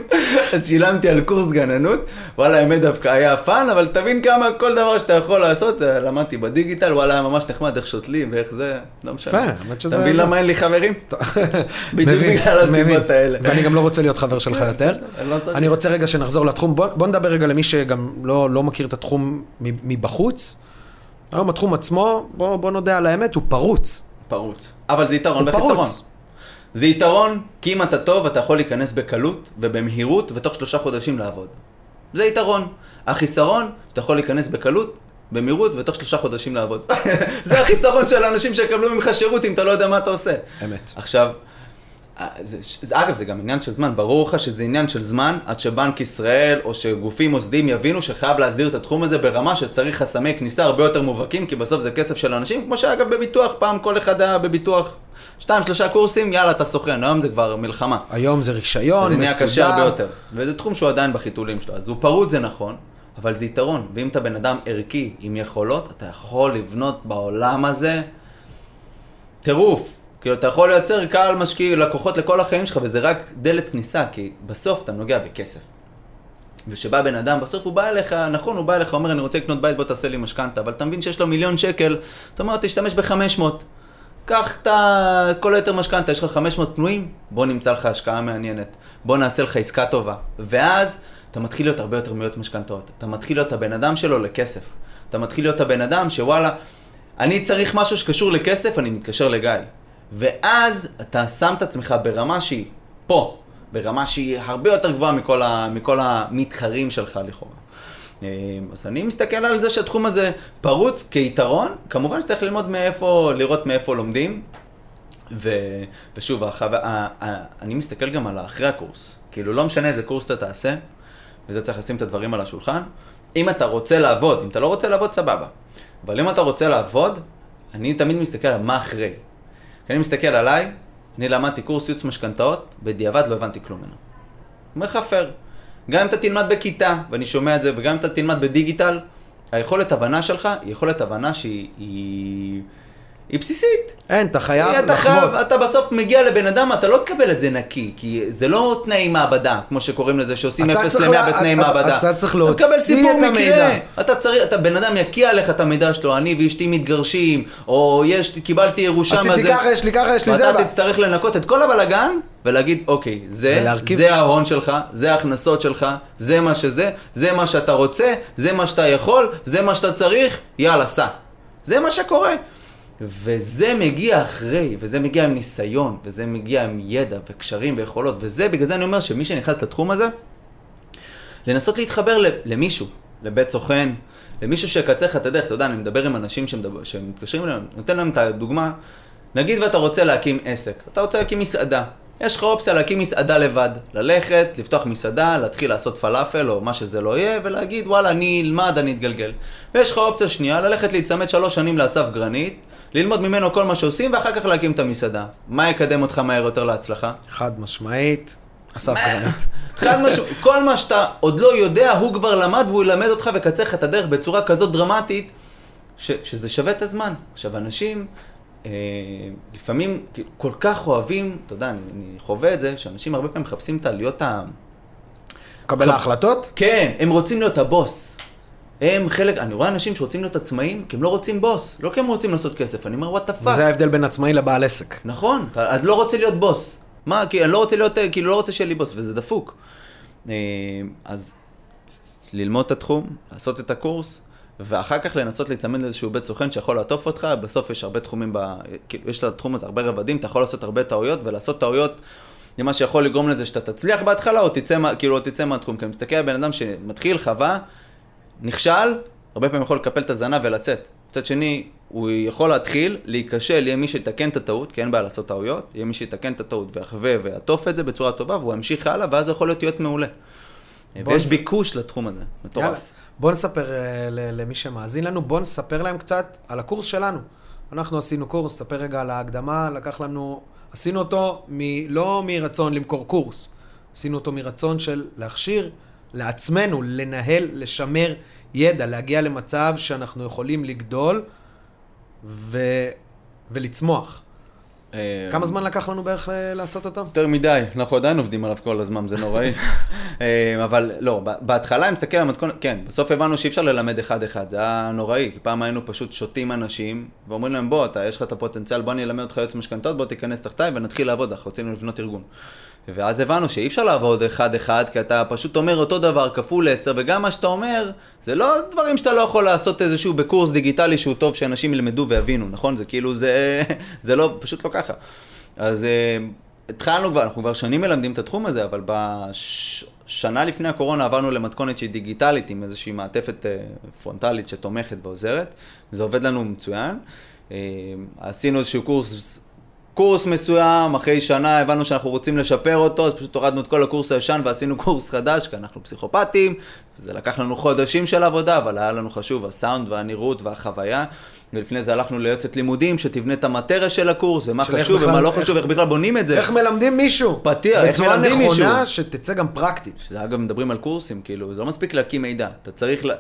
אז שילמתי על קורס גננות, וואלה, האמת דווקא היה fun, אבל תבין כמה כל דבר שאתה יכול לעשות, אה, למדתי בדיגיטל, וואלה, היה ממש נחמד איך שותלים ואיך זה, לא משנה. אתה מבין למה אין לי חברים? בדיוק בגלל הסיבות. האלה. ואני גם לא רוצה להיות חבר שלך יותר. אני לא. אני רוצה רגע שנחזור לתחום. בוא, נדבר רגע למי שגם לא, לא מכיר את התחום מבחוץ. היום התחום עצמו, בוא, בוא נודה על האמת, הוא פרוץ. פרוץ. אבל זה יתרון וחיסרון. פרוץ. זה יתרון, כי אם אתה טוב, אתה יכול להיכנס בקלות ובמהירות, ותוך שלושה חודשים לעבוד. זה יתרון. החיסרון, שאתה יכול להיכנס בקלות, במהירות, ותוך שלושה חודשים לעבוד. זה החיסרון של אנשים שיקבלו ממך שירות אם אתה לא יודע מה אתה עושה. אמת. עכשיו, זה, זה, אגב, זה גם עניין של זמן. ברור לך שזה עניין של זמן עד שבנק ישראל או שגופים מוסדיים יבינו שחייב להסדיר את התחום הזה ברמה שצריך חסמי כניסה הרבה יותר מובהקים, כי בסוף זה כסף של אנשים, כמו שאגב בביטוח, פעם כל אחד היה בביטוח שתיים, שלושה קורסים, יאללה, אתה סוכן, היום זה כבר מלחמה. היום זה רישיון, זה נהיה מסודר. קשה הרבה יותר. וזה תחום שהוא עדיין בחיתולים שלו. אז הוא פרוץ זה נכון, אבל זה יתרון. ואם אתה בן אדם ערכי עם יכולות, אתה יכול לבנות בעולם הזה טירוף. כאילו, אתה יכול לייצר קהל משקיע, לקוחות לכל החיים שלך, וזה רק דלת כניסה, כי בסוף אתה נוגע בכסף. וכשבא בן אדם, בסוף הוא בא אליך, נכון, הוא בא אליך, אומר, אני רוצה לקנות בית, בוא תעשה לי משכנתה, אבל אתה מבין שיש לו מיליון שקל, אתה אומר, תשתמש ב-500. קח את כל היתר משכנתה, יש לך 500 פנויים, בוא נמצא לך השקעה מעניינת, בוא נעשה לך עסקה טובה. ואז אתה מתחיל להיות הרבה יותר מיועץ משכנתאות. אתה מתחיל להיות הבן אדם שלו לכסף. אתה מתחיל להיות הבן אדם שוואלה, אני צריך משהו שקשור לכסף, אני מתקשר לגיא. ואז אתה שם את עצמך ברמה שהיא פה, ברמה שהיא הרבה יותר גבוהה מכל, ה, מכל המתחרים שלך לכאורה. אה, אז אני מסתכל על זה שהתחום הזה פרוץ כיתרון, כמובן שצריך ללמוד מאיפה, לראות מאיפה לומדים. ו... ושוב, החו... אני מסתכל גם על אחרי הקורס. כאילו, לא משנה איזה קורס אתה תעשה, וזה צריך לשים את הדברים על השולחן. אם אתה רוצה לעבוד, אם אתה לא רוצה לעבוד, סבבה. אבל אם אתה רוצה לעבוד, אני תמיד מסתכל על מה אחרי. כי אני מסתכל עליי, אני למדתי קורס ייעוץ משכנתאות, בדיעבד לא הבנתי כלום ממנו. אומר לך פייר. גם אם אתה תלמד בכיתה, ואני שומע את זה, וגם אם אתה תלמד בדיגיטל, היכולת הבנה שלך היא יכולת הבנה שהיא היא, בסיסית. אין, אתה חייב אתה חייב, לחוות. אתה בסוף מגיע לבן אדם, אתה לא תקבל את זה נקי, כי זה לא תנאי מעבדה, כמו שקוראים לזה, שעושים אתה 0 צריך ל-100 לה- בתנאי אתה- מעבדה. אתה צריך להוציא את מקרה. המידע. אתה צריך, אתה בן אדם יקיע לך את המידע שלו, אני ואשתי מתגרשים, או יש, קיבלתי ירושה עשיתי מהזה. ככה, יש לי ככה, יש לי זה. ואתה תצטרך לנקות את כל הבלגן, ולהגיד, אוקיי, זה, ולהרכיב- זה ההון שלך, זה ההכנסות שלך, זה מה שזה, זה מה שאתה רוצה, זה מה שאתה יכול, זה מה שאתה צריך, יאללה, סע. זה מה שקורה. וזה מגיע אחרי, וזה מגיע עם ניסיון, וזה מגיע עם ידע וקשרים ויכולות, וזה, בגלל זה אני אומר שמי שנכנס לתחום הזה, לנסות להתחבר למישהו, לבית סוכן, למישהו שיקצר לך את הדרך, אתה יודע, אני מדבר עם אנשים שמדבר, שמתקשרים אליהם, נותן להם את הדוגמה, נגיד ואתה רוצה להקים עסק, אתה רוצה להקים מסעדה, יש לך אופציה להקים מסעדה לבד, ללכת, לפתוח מסעדה, להתחיל לעשות פלאפל או מה שזה לא יהיה, ולהגיד וואלה, אני אלמד, אני אתגלגל. ויש לך אופציה שנייה, ללכת להיצמד שלוש שנים לאסף גרנית, ללמוד ממנו כל מה שעושים, ואחר כך להקים את המסעדה. מה יקדם אותך מהר יותר להצלחה? חד משמעית, אסף גרנית. חד משמעית, כל מה שאתה עוד לא יודע, הוא כבר למד והוא ילמד אותך ויקצר לך את הדרך בצורה כזאת דרמטית, ש, שזה שווה את הזמן. עכשיו, אנשים אה, לפעמים כאילו, כל כך אוהבים, אתה יודע, אני, אני חווה את זה, שאנשים הרבה פעמים מחפשים את העליות ה... קבל ההחלטות? כן, הם רוצים להיות הבוס. הם חלק, אני רואה אנשים שרוצים להיות עצמאים, כי הם לא רוצים בוס, לא כי הם רוצים לעשות כסף, אני אומר, what the fuck. וזה ההבדל בין עצמאי לבעל עסק. נכון, אתה את לא רוצה להיות בוס. מה, כי אני לא רוצה להיות, כאילו לא רוצה שיהיה לי בוס, וזה דפוק. אה, אז ללמוד את התחום, לעשות את הקורס, ואחר כך לנסות להיצמד לאיזשהו בית סוכן שיכול לעטוף אותך, בסוף יש הרבה תחומים, ב, כאילו יש לתחום הזה הרבה רבדים, אתה יכול לעשות הרבה טעויות, ולעשות טעויות זה מה שיכול לגרום לזה שאתה תצליח בהתחלה, או תצא, כאילו, או תצא מהתחום. כי אני מסתכל על בן אדם שמתחיל חווה, נכשל, הרבה פעמים יכול לקפל את הזנב ולצאת. מצד שני, הוא יכול להתחיל, להיכשל, יהיה מי שיתקן את הטעות, כי אין בעיה לעשות טעויות, יהיה מי שיתקן את הטעות ויחווה ויעטוף את זה בצורה טובה, והוא ימשיך הלאה, ואז הוא יכול להיות יועץ מעולה. ויש נס- ביקוש לתחום הזה. מטורף. בוא נספר אה, למי שמאזין לנו, בוא נספר להם קצת על הקורס שלנו. אנחנו עשינו קורס, ספר רגע על ההקדמה, לקח לנו עשינו אותו מ, לא מרצון למכור קורס, עשינו אותו מרצון של להכשיר לעצמנו, לנהל, לשמר ידע, להגיע למצב שאנחנו יכולים לגדול ו... ולצמוח. אה, כמה זמן לקח לנו בערך אה, לעשות אותו? יותר מדי, אנחנו עדיין עובדים עליו כל הזמן, זה נוראי. אה, אבל לא, בהתחלה, אם נסתכל על המתכונת, כן, בסוף הבנו שאי אפשר ללמד אחד-אחד, זה היה נוראי, כי פעם היינו פשוט שותים אנשים, ואומרים להם, בוא, אתה, יש לך את הפוטנציאל, בוא אני אלמד אותך יועץ משכנתאות, בוא תיכנס תחתיי ונתחיל לעבוד, אנחנו רצינו לבנות ארגון. ואז הבנו שאי אפשר לעבוד אחד-אחד, כי אתה פשוט אומר אותו דבר כפול עשר, וגם מה שאתה אומר, זה לא דברים שאתה לא יכול לעשות איזשהו בקורס דיגיטלי שהוא טוב שאנשים ילמדו ויבינו, נכון? זה כאילו, זה, זה לא, פשוט לא ככה. אז אה, התחלנו כבר, אנחנו כבר שנים מלמדים את התחום הזה, אבל בשנה לפני הקורונה עברנו למתכונת שהיא דיגיטלית, עם איזושהי מעטפת אה, פרונטלית שתומכת ועוזרת, וזה עובד לנו מצוין. אה, עשינו איזשהו קורס, קורס מסוים, אחרי שנה הבנו שאנחנו רוצים לשפר אותו, אז פשוט הורדנו את כל הקורס הישן ועשינו קורס חדש, כי אנחנו פסיכופטים, זה לקח לנו חודשים של עבודה, אבל היה לנו חשוב הסאונד והנראות והחוויה. ולפני זה הלכנו ליועצת לימודים שתבנה את המטריה של הקורס, ומה של חשוב בכלל- ומה לא חשוב, איך בכלל בונים את זה. איך מלמדים מישהו? פתיח, איך בצורה מלמדים נכונה, מישהו. שתצא גם פרקטית. שזה אגב מדברים על קורסים, כאילו, זה לא מספיק להקים מידע, אתה צריך, ל...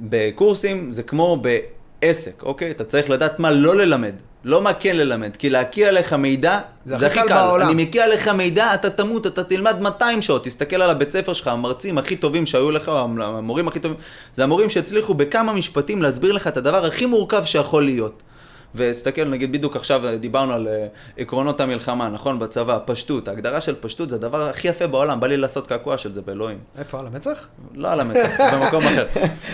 בקורסים זה כמו בעסק, אוקיי? אתה צריך לדעת מה לא ללמד, לא מה כן ללמד, כי להקיע עליך מידע, זה הכי קל בעולם. אני מקיע עליך מידע, אתה תמות, אתה תלמד 200 שעות, תסתכל על הבית ספר שלך, המרצים הכי טובים שהיו לך, המורים הכי טובים, זה המורים שהצליחו בכמה משפטים להסביר לך את הדבר הכי מורכב שיכול להיות. וסתכל, נגיד, בדיוק עכשיו דיברנו על אה, עקרונות המלחמה, נכון? בצבא, פשטות. ההגדרה של פשטות זה הדבר הכי יפה בעולם, בא לי לעשות קעקוע של זה באלוהים. איפה, על המצח? לא על המצח, במקום אחר.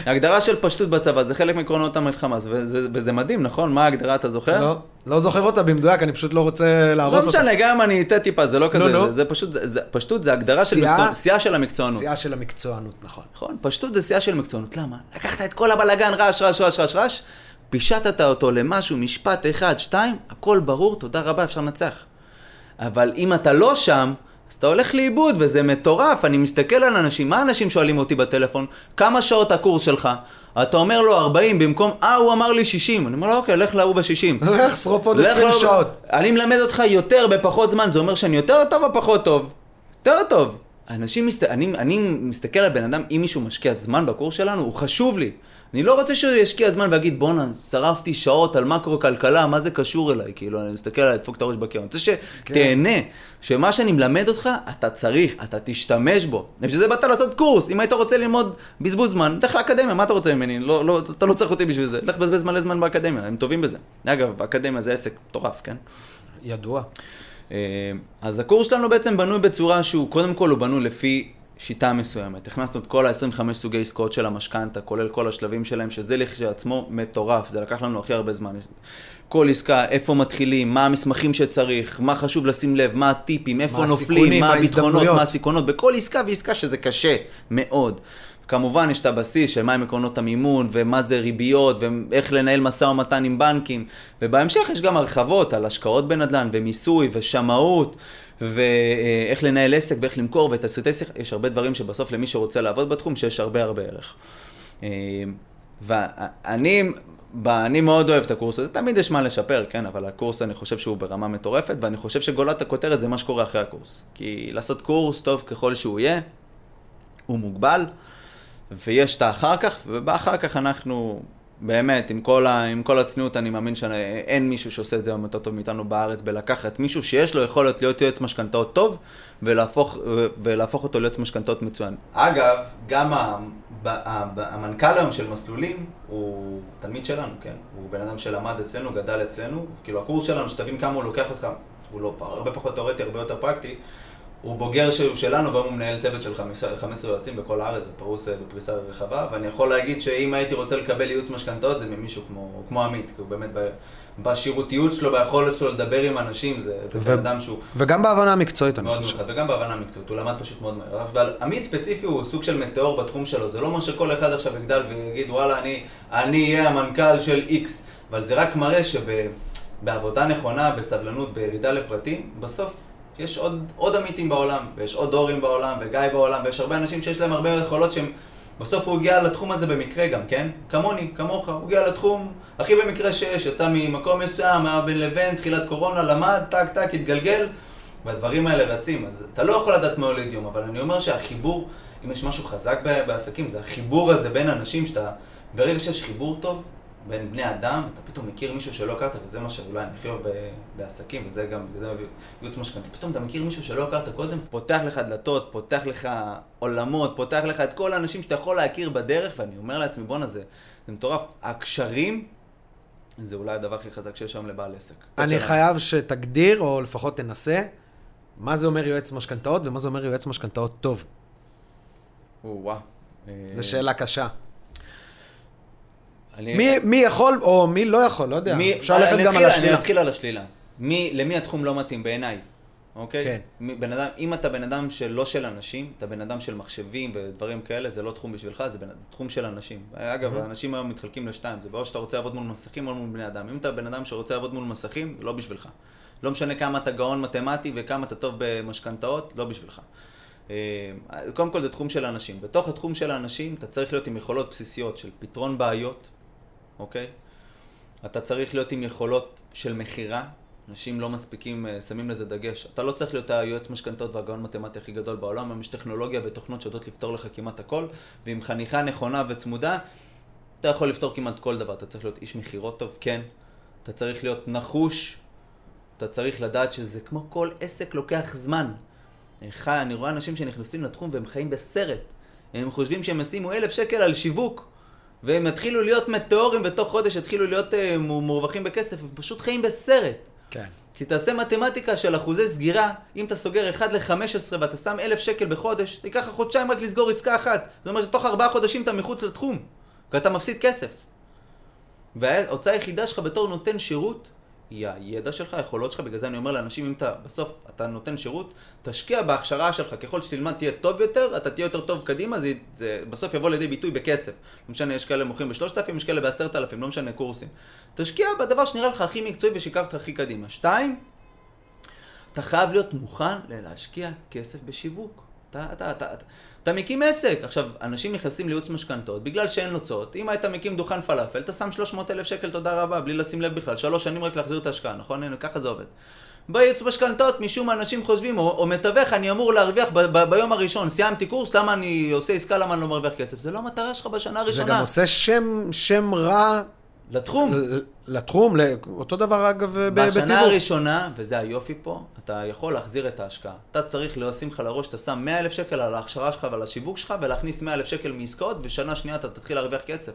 ההגדרה של פשטות בצבא זה חלק מעקרונות המלחמה, וזה, וזה מדהים, נכון? מה ההגדרה, אתה זוכר? לא, לא זוכר אותה במדויק, אני פשוט לא רוצה לא להרוס אותה. משנה, גם אם אני אטעה טיפה, זה לא כזה, נו. זה, זה פשוט, זה, זה, פשטות זה הגדרה של מקצוענות, שיאה של המקצוענות. שיאה של המקצוענות, נכון. נכון, פשטות זה שיאה של מקצוענות, למה? לקחת את כל הבלגן, רעש, רעש, רעש, רעש, רעש, פישטת אותו למשהו, משפט אחד, שתיים, הכל ברור, תודה רבה, אפשר לנצח. אבל אם אתה לא שם, אז אתה הולך לאיבוד, וזה מטורף. אני מסתכל על אנשים, מה אנשים שואלים אותי בטלפון? כמה שעות הקורס שלך? אתה אומר לו 40 במקום, אה, הוא אמר לי 60. אני אומר לו, אוקיי, לך להוא ב-60. לך שרוף עוד לך 20 להוא ב- שעות. אני מלמד אותך יותר בפחות זמן, זה אומר שאני יותר טוב או פחות טוב? יותר טוב. אנשים, מסת... אני, אני מסתכל על בן אדם, אם מישהו משקיע זמן בקורס שלנו, הוא חשוב לי. אני לא רוצה שהוא ישקיע זמן ויגיד, בואנה, שרפתי שעות על מקרו-כלכלה, מה זה קשור אליי? כאילו, אני מסתכל עליי, דפוק את הראש בקיר. אני רוצה שתהנה, שמה שאני מלמד אותך, אתה צריך, אתה תשתמש בו. בשביל זה באת לעשות קורס. אם היית רוצה ללמוד בזבוז זמן, לך לאקדמיה, מה אתה רוצה ממני? לא, לא, אתה לא צריך אותי בשביל זה. לך תבזבז מלא זמן באקדמיה, הם טובים בזה. אגב, אקדמיה זה עסק מטורף, כן? ידוע. אה, אז הקורס שלנו בעצם בנוי בצורה שהוא, קודם כל הוא בנוי לפי שיטה מסוימת. הכנסנו את כל ה-25 סוגי עסקאות של המשכנתה, כולל כל השלבים שלהם, שזה לכשעצמו מטורף, זה לקח לנו הכי הרבה זמן. כל עסקה, איפה מתחילים, מה המסמכים שצריך, מה חשוב לשים לב, מה הטיפים, איפה מה נופלים, מה הביטחונות. מה הסיכונות, בכל עסקה ועסקה שזה קשה מאוד. כמובן יש את הבסיס של מהם עקרונות המימון ומה זה ריביות ואיך לנהל משא ומתן עם בנקים ובהמשך יש גם הרחבות על השקעות בנדל"ן ומיסוי ושמאות ואיך לנהל עסק ואיך למכור ותסריטי עסק, יש הרבה דברים שבסוף למי שרוצה לעבוד בתחום שיש הרבה הרבה ערך. אה, ואני אני מאוד אוהב את הקורס הזה, תמיד יש מה לשפר, כן, אבל הקורס אני חושב שהוא ברמה מטורפת, ואני חושב שגולת הכותרת זה מה שקורה אחרי הקורס. כי לעשות קורס, טוב ככל שהוא יהיה, הוא מוגבל, ויש את האחר כך, ובאחר כך אנחנו, באמת, עם כל, ה, עם כל הצניעות, אני מאמין שאין מישהו שעושה את זה היום יותר טוב מאיתנו בארץ, בלקחת מישהו שיש לו יכולת להיות יועץ משכנתאות טוב, ולהפוך, ולהפוך אותו ליועץ משכנתאות מצוין. אגב, גם המנכ"ל היום של מסלולים הוא תלמיד שלנו, כן? הוא בן אדם שלמד אצלנו, גדל אצלנו, כאילו הקורס שלנו, שתבין כמה הוא לוקח אותך, הוא לא, הרבה פחות תיאורטי, הרבה יותר פרקטי. הוא בוגר שהוא שלנו, והיום הוא מנהל צוות של חמישה- 15 יועצים בכל הארץ, בפרוס, בפריסה רחבה, ואני יכול להגיד שאם הייתי רוצה לקבל ייעוץ משכנתאות, זה ממישהו כמו, כמו עמית, כי הוא באמת ב, בשירותיות שלו, ביכולת שלו לדבר עם אנשים, זה, זה ו- בן אדם שהוא וגם בהבנה המקצועית, אני מאוד חושב. מיוחד, וגם בהבנה מקצועית, הוא למד פשוט מאוד מהר. אבל עמית ספציפי הוא סוג של מטאור בתחום שלו, זה לא אומר שכל אחד עכשיו יגדל ויגיד, וואלה, אני אני אהיה המנכ"ל של איקס, אבל זה רק מראה שבעבודה נכונה, בסבלנות, בירידה לפרטים, בסוף יש עוד, עוד עמיתים בעולם, ויש עוד דורים בעולם, וגיא בעולם, ויש הרבה אנשים שיש להם הרבה יכולות שהם בסוף הוא הגיע לתחום הזה במקרה גם, כן? כמוני, כמוך, הוא הגיע לתחום הכי במקרה שיש, יצא ממקום מסוים, היה בין לבין, תחילת קורונה, למד, טק טק, התגלגל, והדברים האלה רצים. אז אתה לא יכול לדעת מה הוליד יום, אבל אני אומר שהחיבור, אם יש משהו חזק בעסקים, זה החיבור הזה בין אנשים שאתה, ברגע שיש חיבור טוב, בין בני אדם, אתה פתאום מכיר מישהו שלא הכרת, וזה מה שאולי אני הכי אוהב בעסקים, וזה גם, וזה ייעוץ משכנתה. פתאום אתה מכיר מישהו שלא הכרת קודם, פותח לך דלתות, פותח לך עולמות, פותח לך את כל האנשים שאתה יכול להכיר בדרך, ואני אומר לעצמי, בואנה, זה, זה מטורף. הקשרים, זה אולי הדבר הכי חזק שיש היום לבעל עסק. אני חייב שתגדיר, או לפחות תנסה, מה זה אומר יועץ משכנתאות, ומה זה אומר יועץ משכנתאות טוב. וואו. זו שאלה קשה. אני... מי, מי יכול או מי לא יכול, לא יודע. מי, אפשר ללכת גם על השלילה. אני אתחיל על השלילה. מי, למי התחום לא מתאים בעיניי, אוקיי? כן. מי, בן אדם, אם אתה בן אדם שלא של אנשים, אתה בן אדם של מחשבים ודברים כאלה, זה לא תחום בשבילך, זה בן, תחום של אנשים. אגב, mm-hmm. האנשים היום מתחלקים לשתיים, זה בעוד שאתה רוצה לעבוד מול מסכים או מול בני אדם. אם אתה בן אדם שרוצה לעבוד מול מסכים, לא בשבילך. לא משנה כמה אתה גאון מתמטי וכמה אתה טוב במשכנתאות, לא בשבילך. אה, קודם כל זה תחום של אנשים. בתוך התחום של האנשים אתה צריך להיות עם יכולות בסיסיות של פתרון בעיות, אוקיי? אתה צריך להיות עם יכולות של מכירה, אנשים לא מספיקים, אה, שמים לזה דגש. אתה לא צריך להיות היועץ משכנתות והגאון מתמטי הכי גדול בעולם, היום יש טכנולוגיה ותוכנות שיודעות לפתור לך כמעט הכל, ועם חניכה נכונה וצמודה, אתה יכול לפתור כמעט כל דבר. אתה צריך להיות איש מכירות טוב, כן. אתה צריך להיות נחוש, אתה צריך לדעת שזה כמו כל עסק לוקח זמן. אני רואה אנשים שנכנסים לתחום והם חיים בסרט. הם חושבים שהם ישימו אלף שקל על שיווק, והם יתחילו להיות מטאורים, ותוך חודש יתחילו להיות uh, מורווחים בכסף, הם פשוט חיים בסרט. כן. כי תעשה מתמטיקה של אחוזי סגירה, אם אתה סוגר 1 ל-15 ואתה שם אלף שקל בחודש, ייקח לך חודשיים רק לסגור עסקה אחת. זאת אומרת שתוך ארבעה חודשים אתה מחוץ לתחום, ואתה מפסיד כסף. וההוצאה היחידה שלך בתור נותן שירות, היא הידע שלך, היכולות שלך, בגלל זה אני אומר לאנשים, אם אתה בסוף, אתה נותן שירות, תשקיע בהכשרה שלך, ככל שתלמד תהיה טוב יותר, אתה תהיה יותר טוב קדימה, זה, זה בסוף יבוא לידי ביטוי בכסף. לא משנה, יש כאלה מוכרים בשלושת אלפים, יש כאלה בעשרת אלפים, לא משנה קורסים. תשקיע בדבר שנראה לך הכי מקצועי ושיקח אותך הכי קדימה. שתיים, אתה חייב להיות מוכן להשקיע כסף בשיווק. אתה, אתה, אתה, אתה, אתה מקים עסק. עכשיו, אנשים נכנסים לייעוץ משכנתות בגלל שאין הוצאות. אם היית מקים דוכן פלאפל, אתה שם 300 אלף שקל, תודה רבה, בלי לשים לב בכלל. שלוש שנים רק להחזיר את ההשקעה, נכון? ככה זה עובד. בייעוץ משכנתות, משום מה אנשים חושבים, או, או מתווך, אני אמור להרוויח ב- ב- ביום הראשון. סיימתי קורס, למה אני עושה עסקה, למה אני לא מרוויח כסף? זה לא המטרה שלך בשנה הראשונה. זה גם עושה שם, שם רע לתחום. לתחום, אותו דבר אגב בתיווך. בשנה הראשונה, וזה היופי פה, אתה יכול להחזיר את ההשקעה. אתה צריך לשים לך לראש, אתה שם 100 אלף שקל על ההכשרה שלך ועל השיווק שלך, ולהכניס 100 אלף שקל מעסקאות, ושנה שנייה אתה תתחיל להרוויח כסף.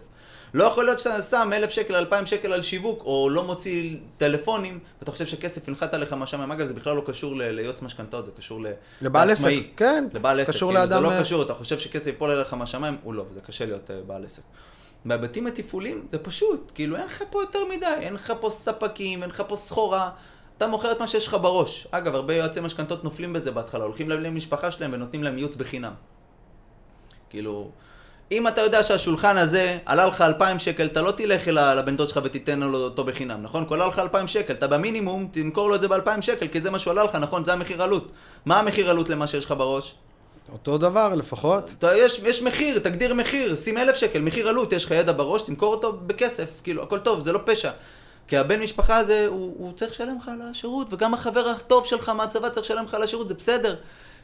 לא יכול להיות שאתה שם 1,000 שקל, 2,000 שקל על שיווק, או לא מוציא טלפונים, ואתה חושב שכסף ינחת עליך מהשמיים. אגב, זה בכלל לא קשור ליועץ משכנתאות, זה קשור לבעל עסק, כן. לבעל עסק, קשור כאילו, לאדם... זה לא אה, קשור, אתה חושב שכסף ייפול עליך מהשמיים, הוא לא, זה קשה להיות אה, בעל עסק. בהיבטים התפעולים זה פשוט, כאילו אין לך פה יותר מדי, אין לך פה ספקים, אין לך פה סחורה, אתה מוכר את מה שיש לך בראש. אגב, הרבה יועצי משכנתות נופלים בזה בהתחלה, הולכים למשפחה שלהם ונותנים להם ייעוץ בחינם. כאילו, אם אתה יודע שהשולחן הזה עלה לך 2,000 שקל, אתה לא תלך לבן דוד שלך ותיתן לו אותו בחינם, נכון? כי עלה לך 2,000 שקל, אתה במינימום תמכור לו את זה ב-2,000 שקל, כי זה מה שהוא עלה לך, נכון? זה המחיר עלות. מה המחיר עלות למה שיש לך בראש? אותו דבר לפחות. אתה, יש, יש מחיר, תגדיר מחיר, שים אלף שקל, מחיר עלות, יש לך ידע בראש, תמכור אותו בכסף, כאילו, הכל טוב, זה לא פשע. כי הבן משפחה הזה, הוא, הוא צריך לשלם לך על השירות, וגם החבר הטוב שלך מהצבא צריך לשלם לך על השירות, זה בסדר.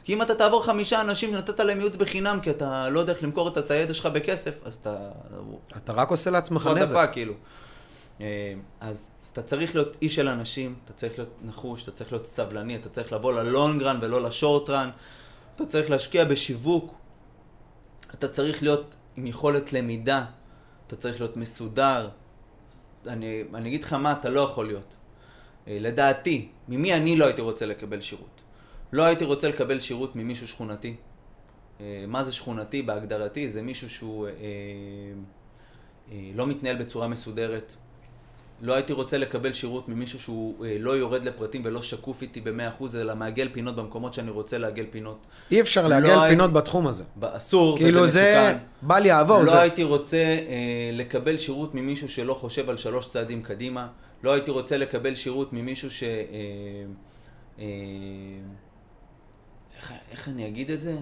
כי אם אתה תעבור חמישה אנשים ונתת להם ייעוץ בחינם, כי אתה לא יודע איך למכור את הידע שלך בכסף, אז אתה... אתה רק עושה לעצמך נזק. דפה, כאילו. אה, אז אתה צריך להיות איש של אנשים, אתה צריך להיות נחוש, אתה צריך להיות סבלני, אתה צריך לבוא ללונגרן ולא לשורטרן. אתה צריך להשקיע בשיווק, אתה צריך להיות עם יכולת למידה, אתה צריך להיות מסודר. אני, אני אגיד לך מה אתה לא יכול להיות. אה, לדעתי, ממי אני לא הייתי רוצה לקבל שירות? לא הייתי רוצה לקבל שירות ממישהו שכונתי. אה, מה זה שכונתי בהגדרתי? זה מישהו שהוא אה, אה, לא מתנהל בצורה מסודרת, לא הייתי רוצה לקבל שירות ממישהו שהוא אה, לא יורד לפרטים ולא שקוף איתי במאה אחוז, אלא מעגל פינות במקומות שאני רוצה לעגל פינות. אי אפשר לעגל לא פינות הייתי... בתחום הזה. אסור, כאילו וזה זה מסוכן. בל יעבור. לא זה... הייתי רוצה אה, לקבל שירות ממישהו שלא חושב על שלוש צעדים קדימה. לא הייתי רוצה לקבל שירות ממישהו ש... אה, אה, איך, איך אני אגיד את זה?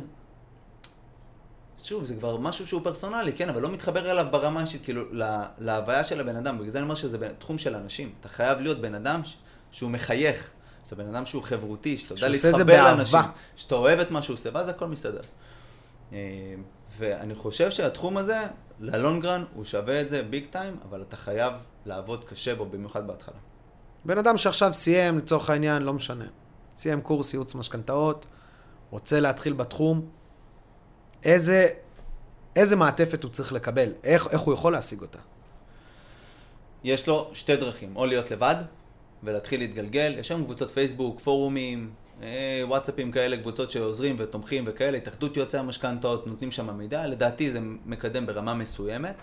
שוב, זה כבר משהו שהוא פרסונלי, כן, אבל לא מתחבר אליו ברמה אישית, כאילו, לה, להוויה של הבן אדם. בגלל זה אני אומר שזה תחום של אנשים. אתה חייב להיות בן אדם ש- שהוא מחייך. זה בן אדם שהוא חברותי, שאתה יודע להתחבר. לאנשים. שאתה אוהב את מה שהוא עושה, ואז הכל מסתדר. אה, ואני חושב שהתחום הזה, ללונגרן, הוא שווה את זה ביג טיים, אבל אתה חייב לעבוד קשה בו, במיוחד בהתחלה. בן אדם שעכשיו סיים, לצורך העניין, לא משנה, סיים קורס ייעוץ משכנתאות, רוצה להתחיל בתחום, איזה, איזה מעטפת הוא צריך לקבל? איך, איך הוא יכול להשיג אותה? יש לו שתי דרכים, או להיות לבד ולהתחיל להתגלגל, יש היום קבוצות פייסבוק, פורומים, אה, וואטסאפים כאלה, קבוצות שעוזרים ותומכים וכאלה, התאחדות יועצי המשכנתאות, נותנים שם מידע, לדעתי זה מקדם ברמה מסוימת.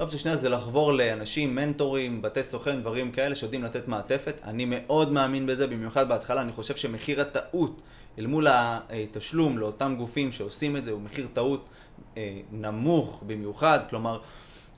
אופציה שנייה זה לחבור לאנשים, מנטורים, בתי סוכן, דברים כאלה שיודעים לתת מעטפת. אני מאוד מאמין בזה, במיוחד בהתחלה, אני חושב שמחיר הטעות אל מול התשלום לאותם גופים שעושים את זה הוא מחיר טעות אה, נמוך במיוחד, כלומר,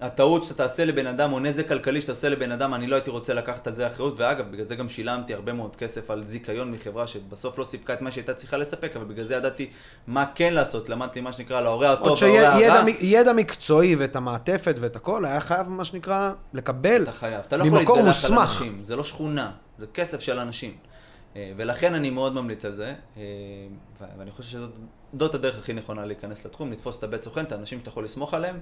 הטעות שאתה תעשה לבן אדם, או נזק כלכלי שאתה תעשה לבן אדם, אני לא הייתי רוצה לקחת על זה אחריות, ואגב, בגלל זה גם שילמתי הרבה מאוד כסף על זיכיון מחברה שבסוף לא סיפקה את מה שהייתה צריכה לספק, אבל בגלל זה ידעתי מה כן לעשות, למדתי מה שנקרא להורה עוד הטוב וההורה הרע. שידע מקצועי ואת המעטפת ואת הכל, היה חייב, מה שנקרא, לקבל אתה חייב, אתה לא יכול להתגלח על. אנשים, זה לא שכונה, זה כסף של אנשים. אה, ולכן אני מאוד ממליץ על זה, אה, ואני חושב שזאת זאת הדרך הכי נכונה להיכנס לתחום, לתפוס את הבית סוכן, את האנשים שאתה יכול לסמוך עליהם,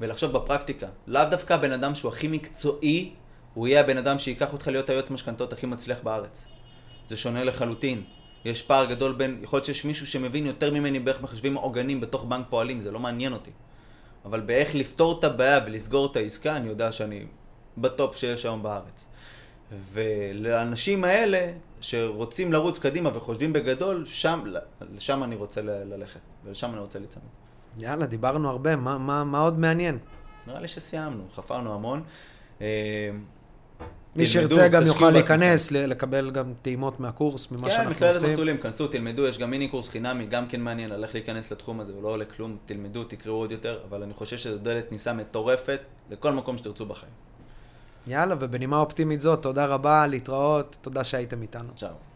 ולחשוב בפרקטיקה. לאו דווקא הבן אדם שהוא הכי מקצועי, הוא יהיה הבן אדם שייקח אותך להיות היועץ משכנתאות הכי מצליח בארץ. זה שונה לחלוטין. יש פער גדול בין, יכול להיות שיש מישהו שמבין יותר ממני באיך מחשבים עוגנים בתוך בנק פועלים, זה לא מעניין אותי. אבל באיך לפתור את הבעיה ולסגור את העסקה, אני יודע שאני בטופ שיש היום בארץ. ולאנשים האלה, שרוצים לרוץ קדימה וחושבים בגדול, שם, לשם אני רוצה ל- ללכת, ולשם אני רוצה להיצמד. יאללה, דיברנו הרבה, מה, מה, מה עוד מעניין? נראה לי שסיימנו, חפרנו המון. אה, מי שירצה גם יוכל. להיכנס, ל- לקבל גם טעימות מהקורס, ממה כן, שאנחנו מכללת עושים. מסלולים, כנסו, תלמדו, יש גם מיני קורס חינמי, גם כן מעניין, איך להיכנס לתחום הזה, הוא לא עולה כלום, תלמדו, תקראו עוד יותר, אבל אני חושב שזו דלת כניסה מטורפת לכל מקום שתרצו בחיים. יאללה, ובנימה אופטימית זאת, תודה רבה, להתראות, תודה שהייתם איתנו. צ'או.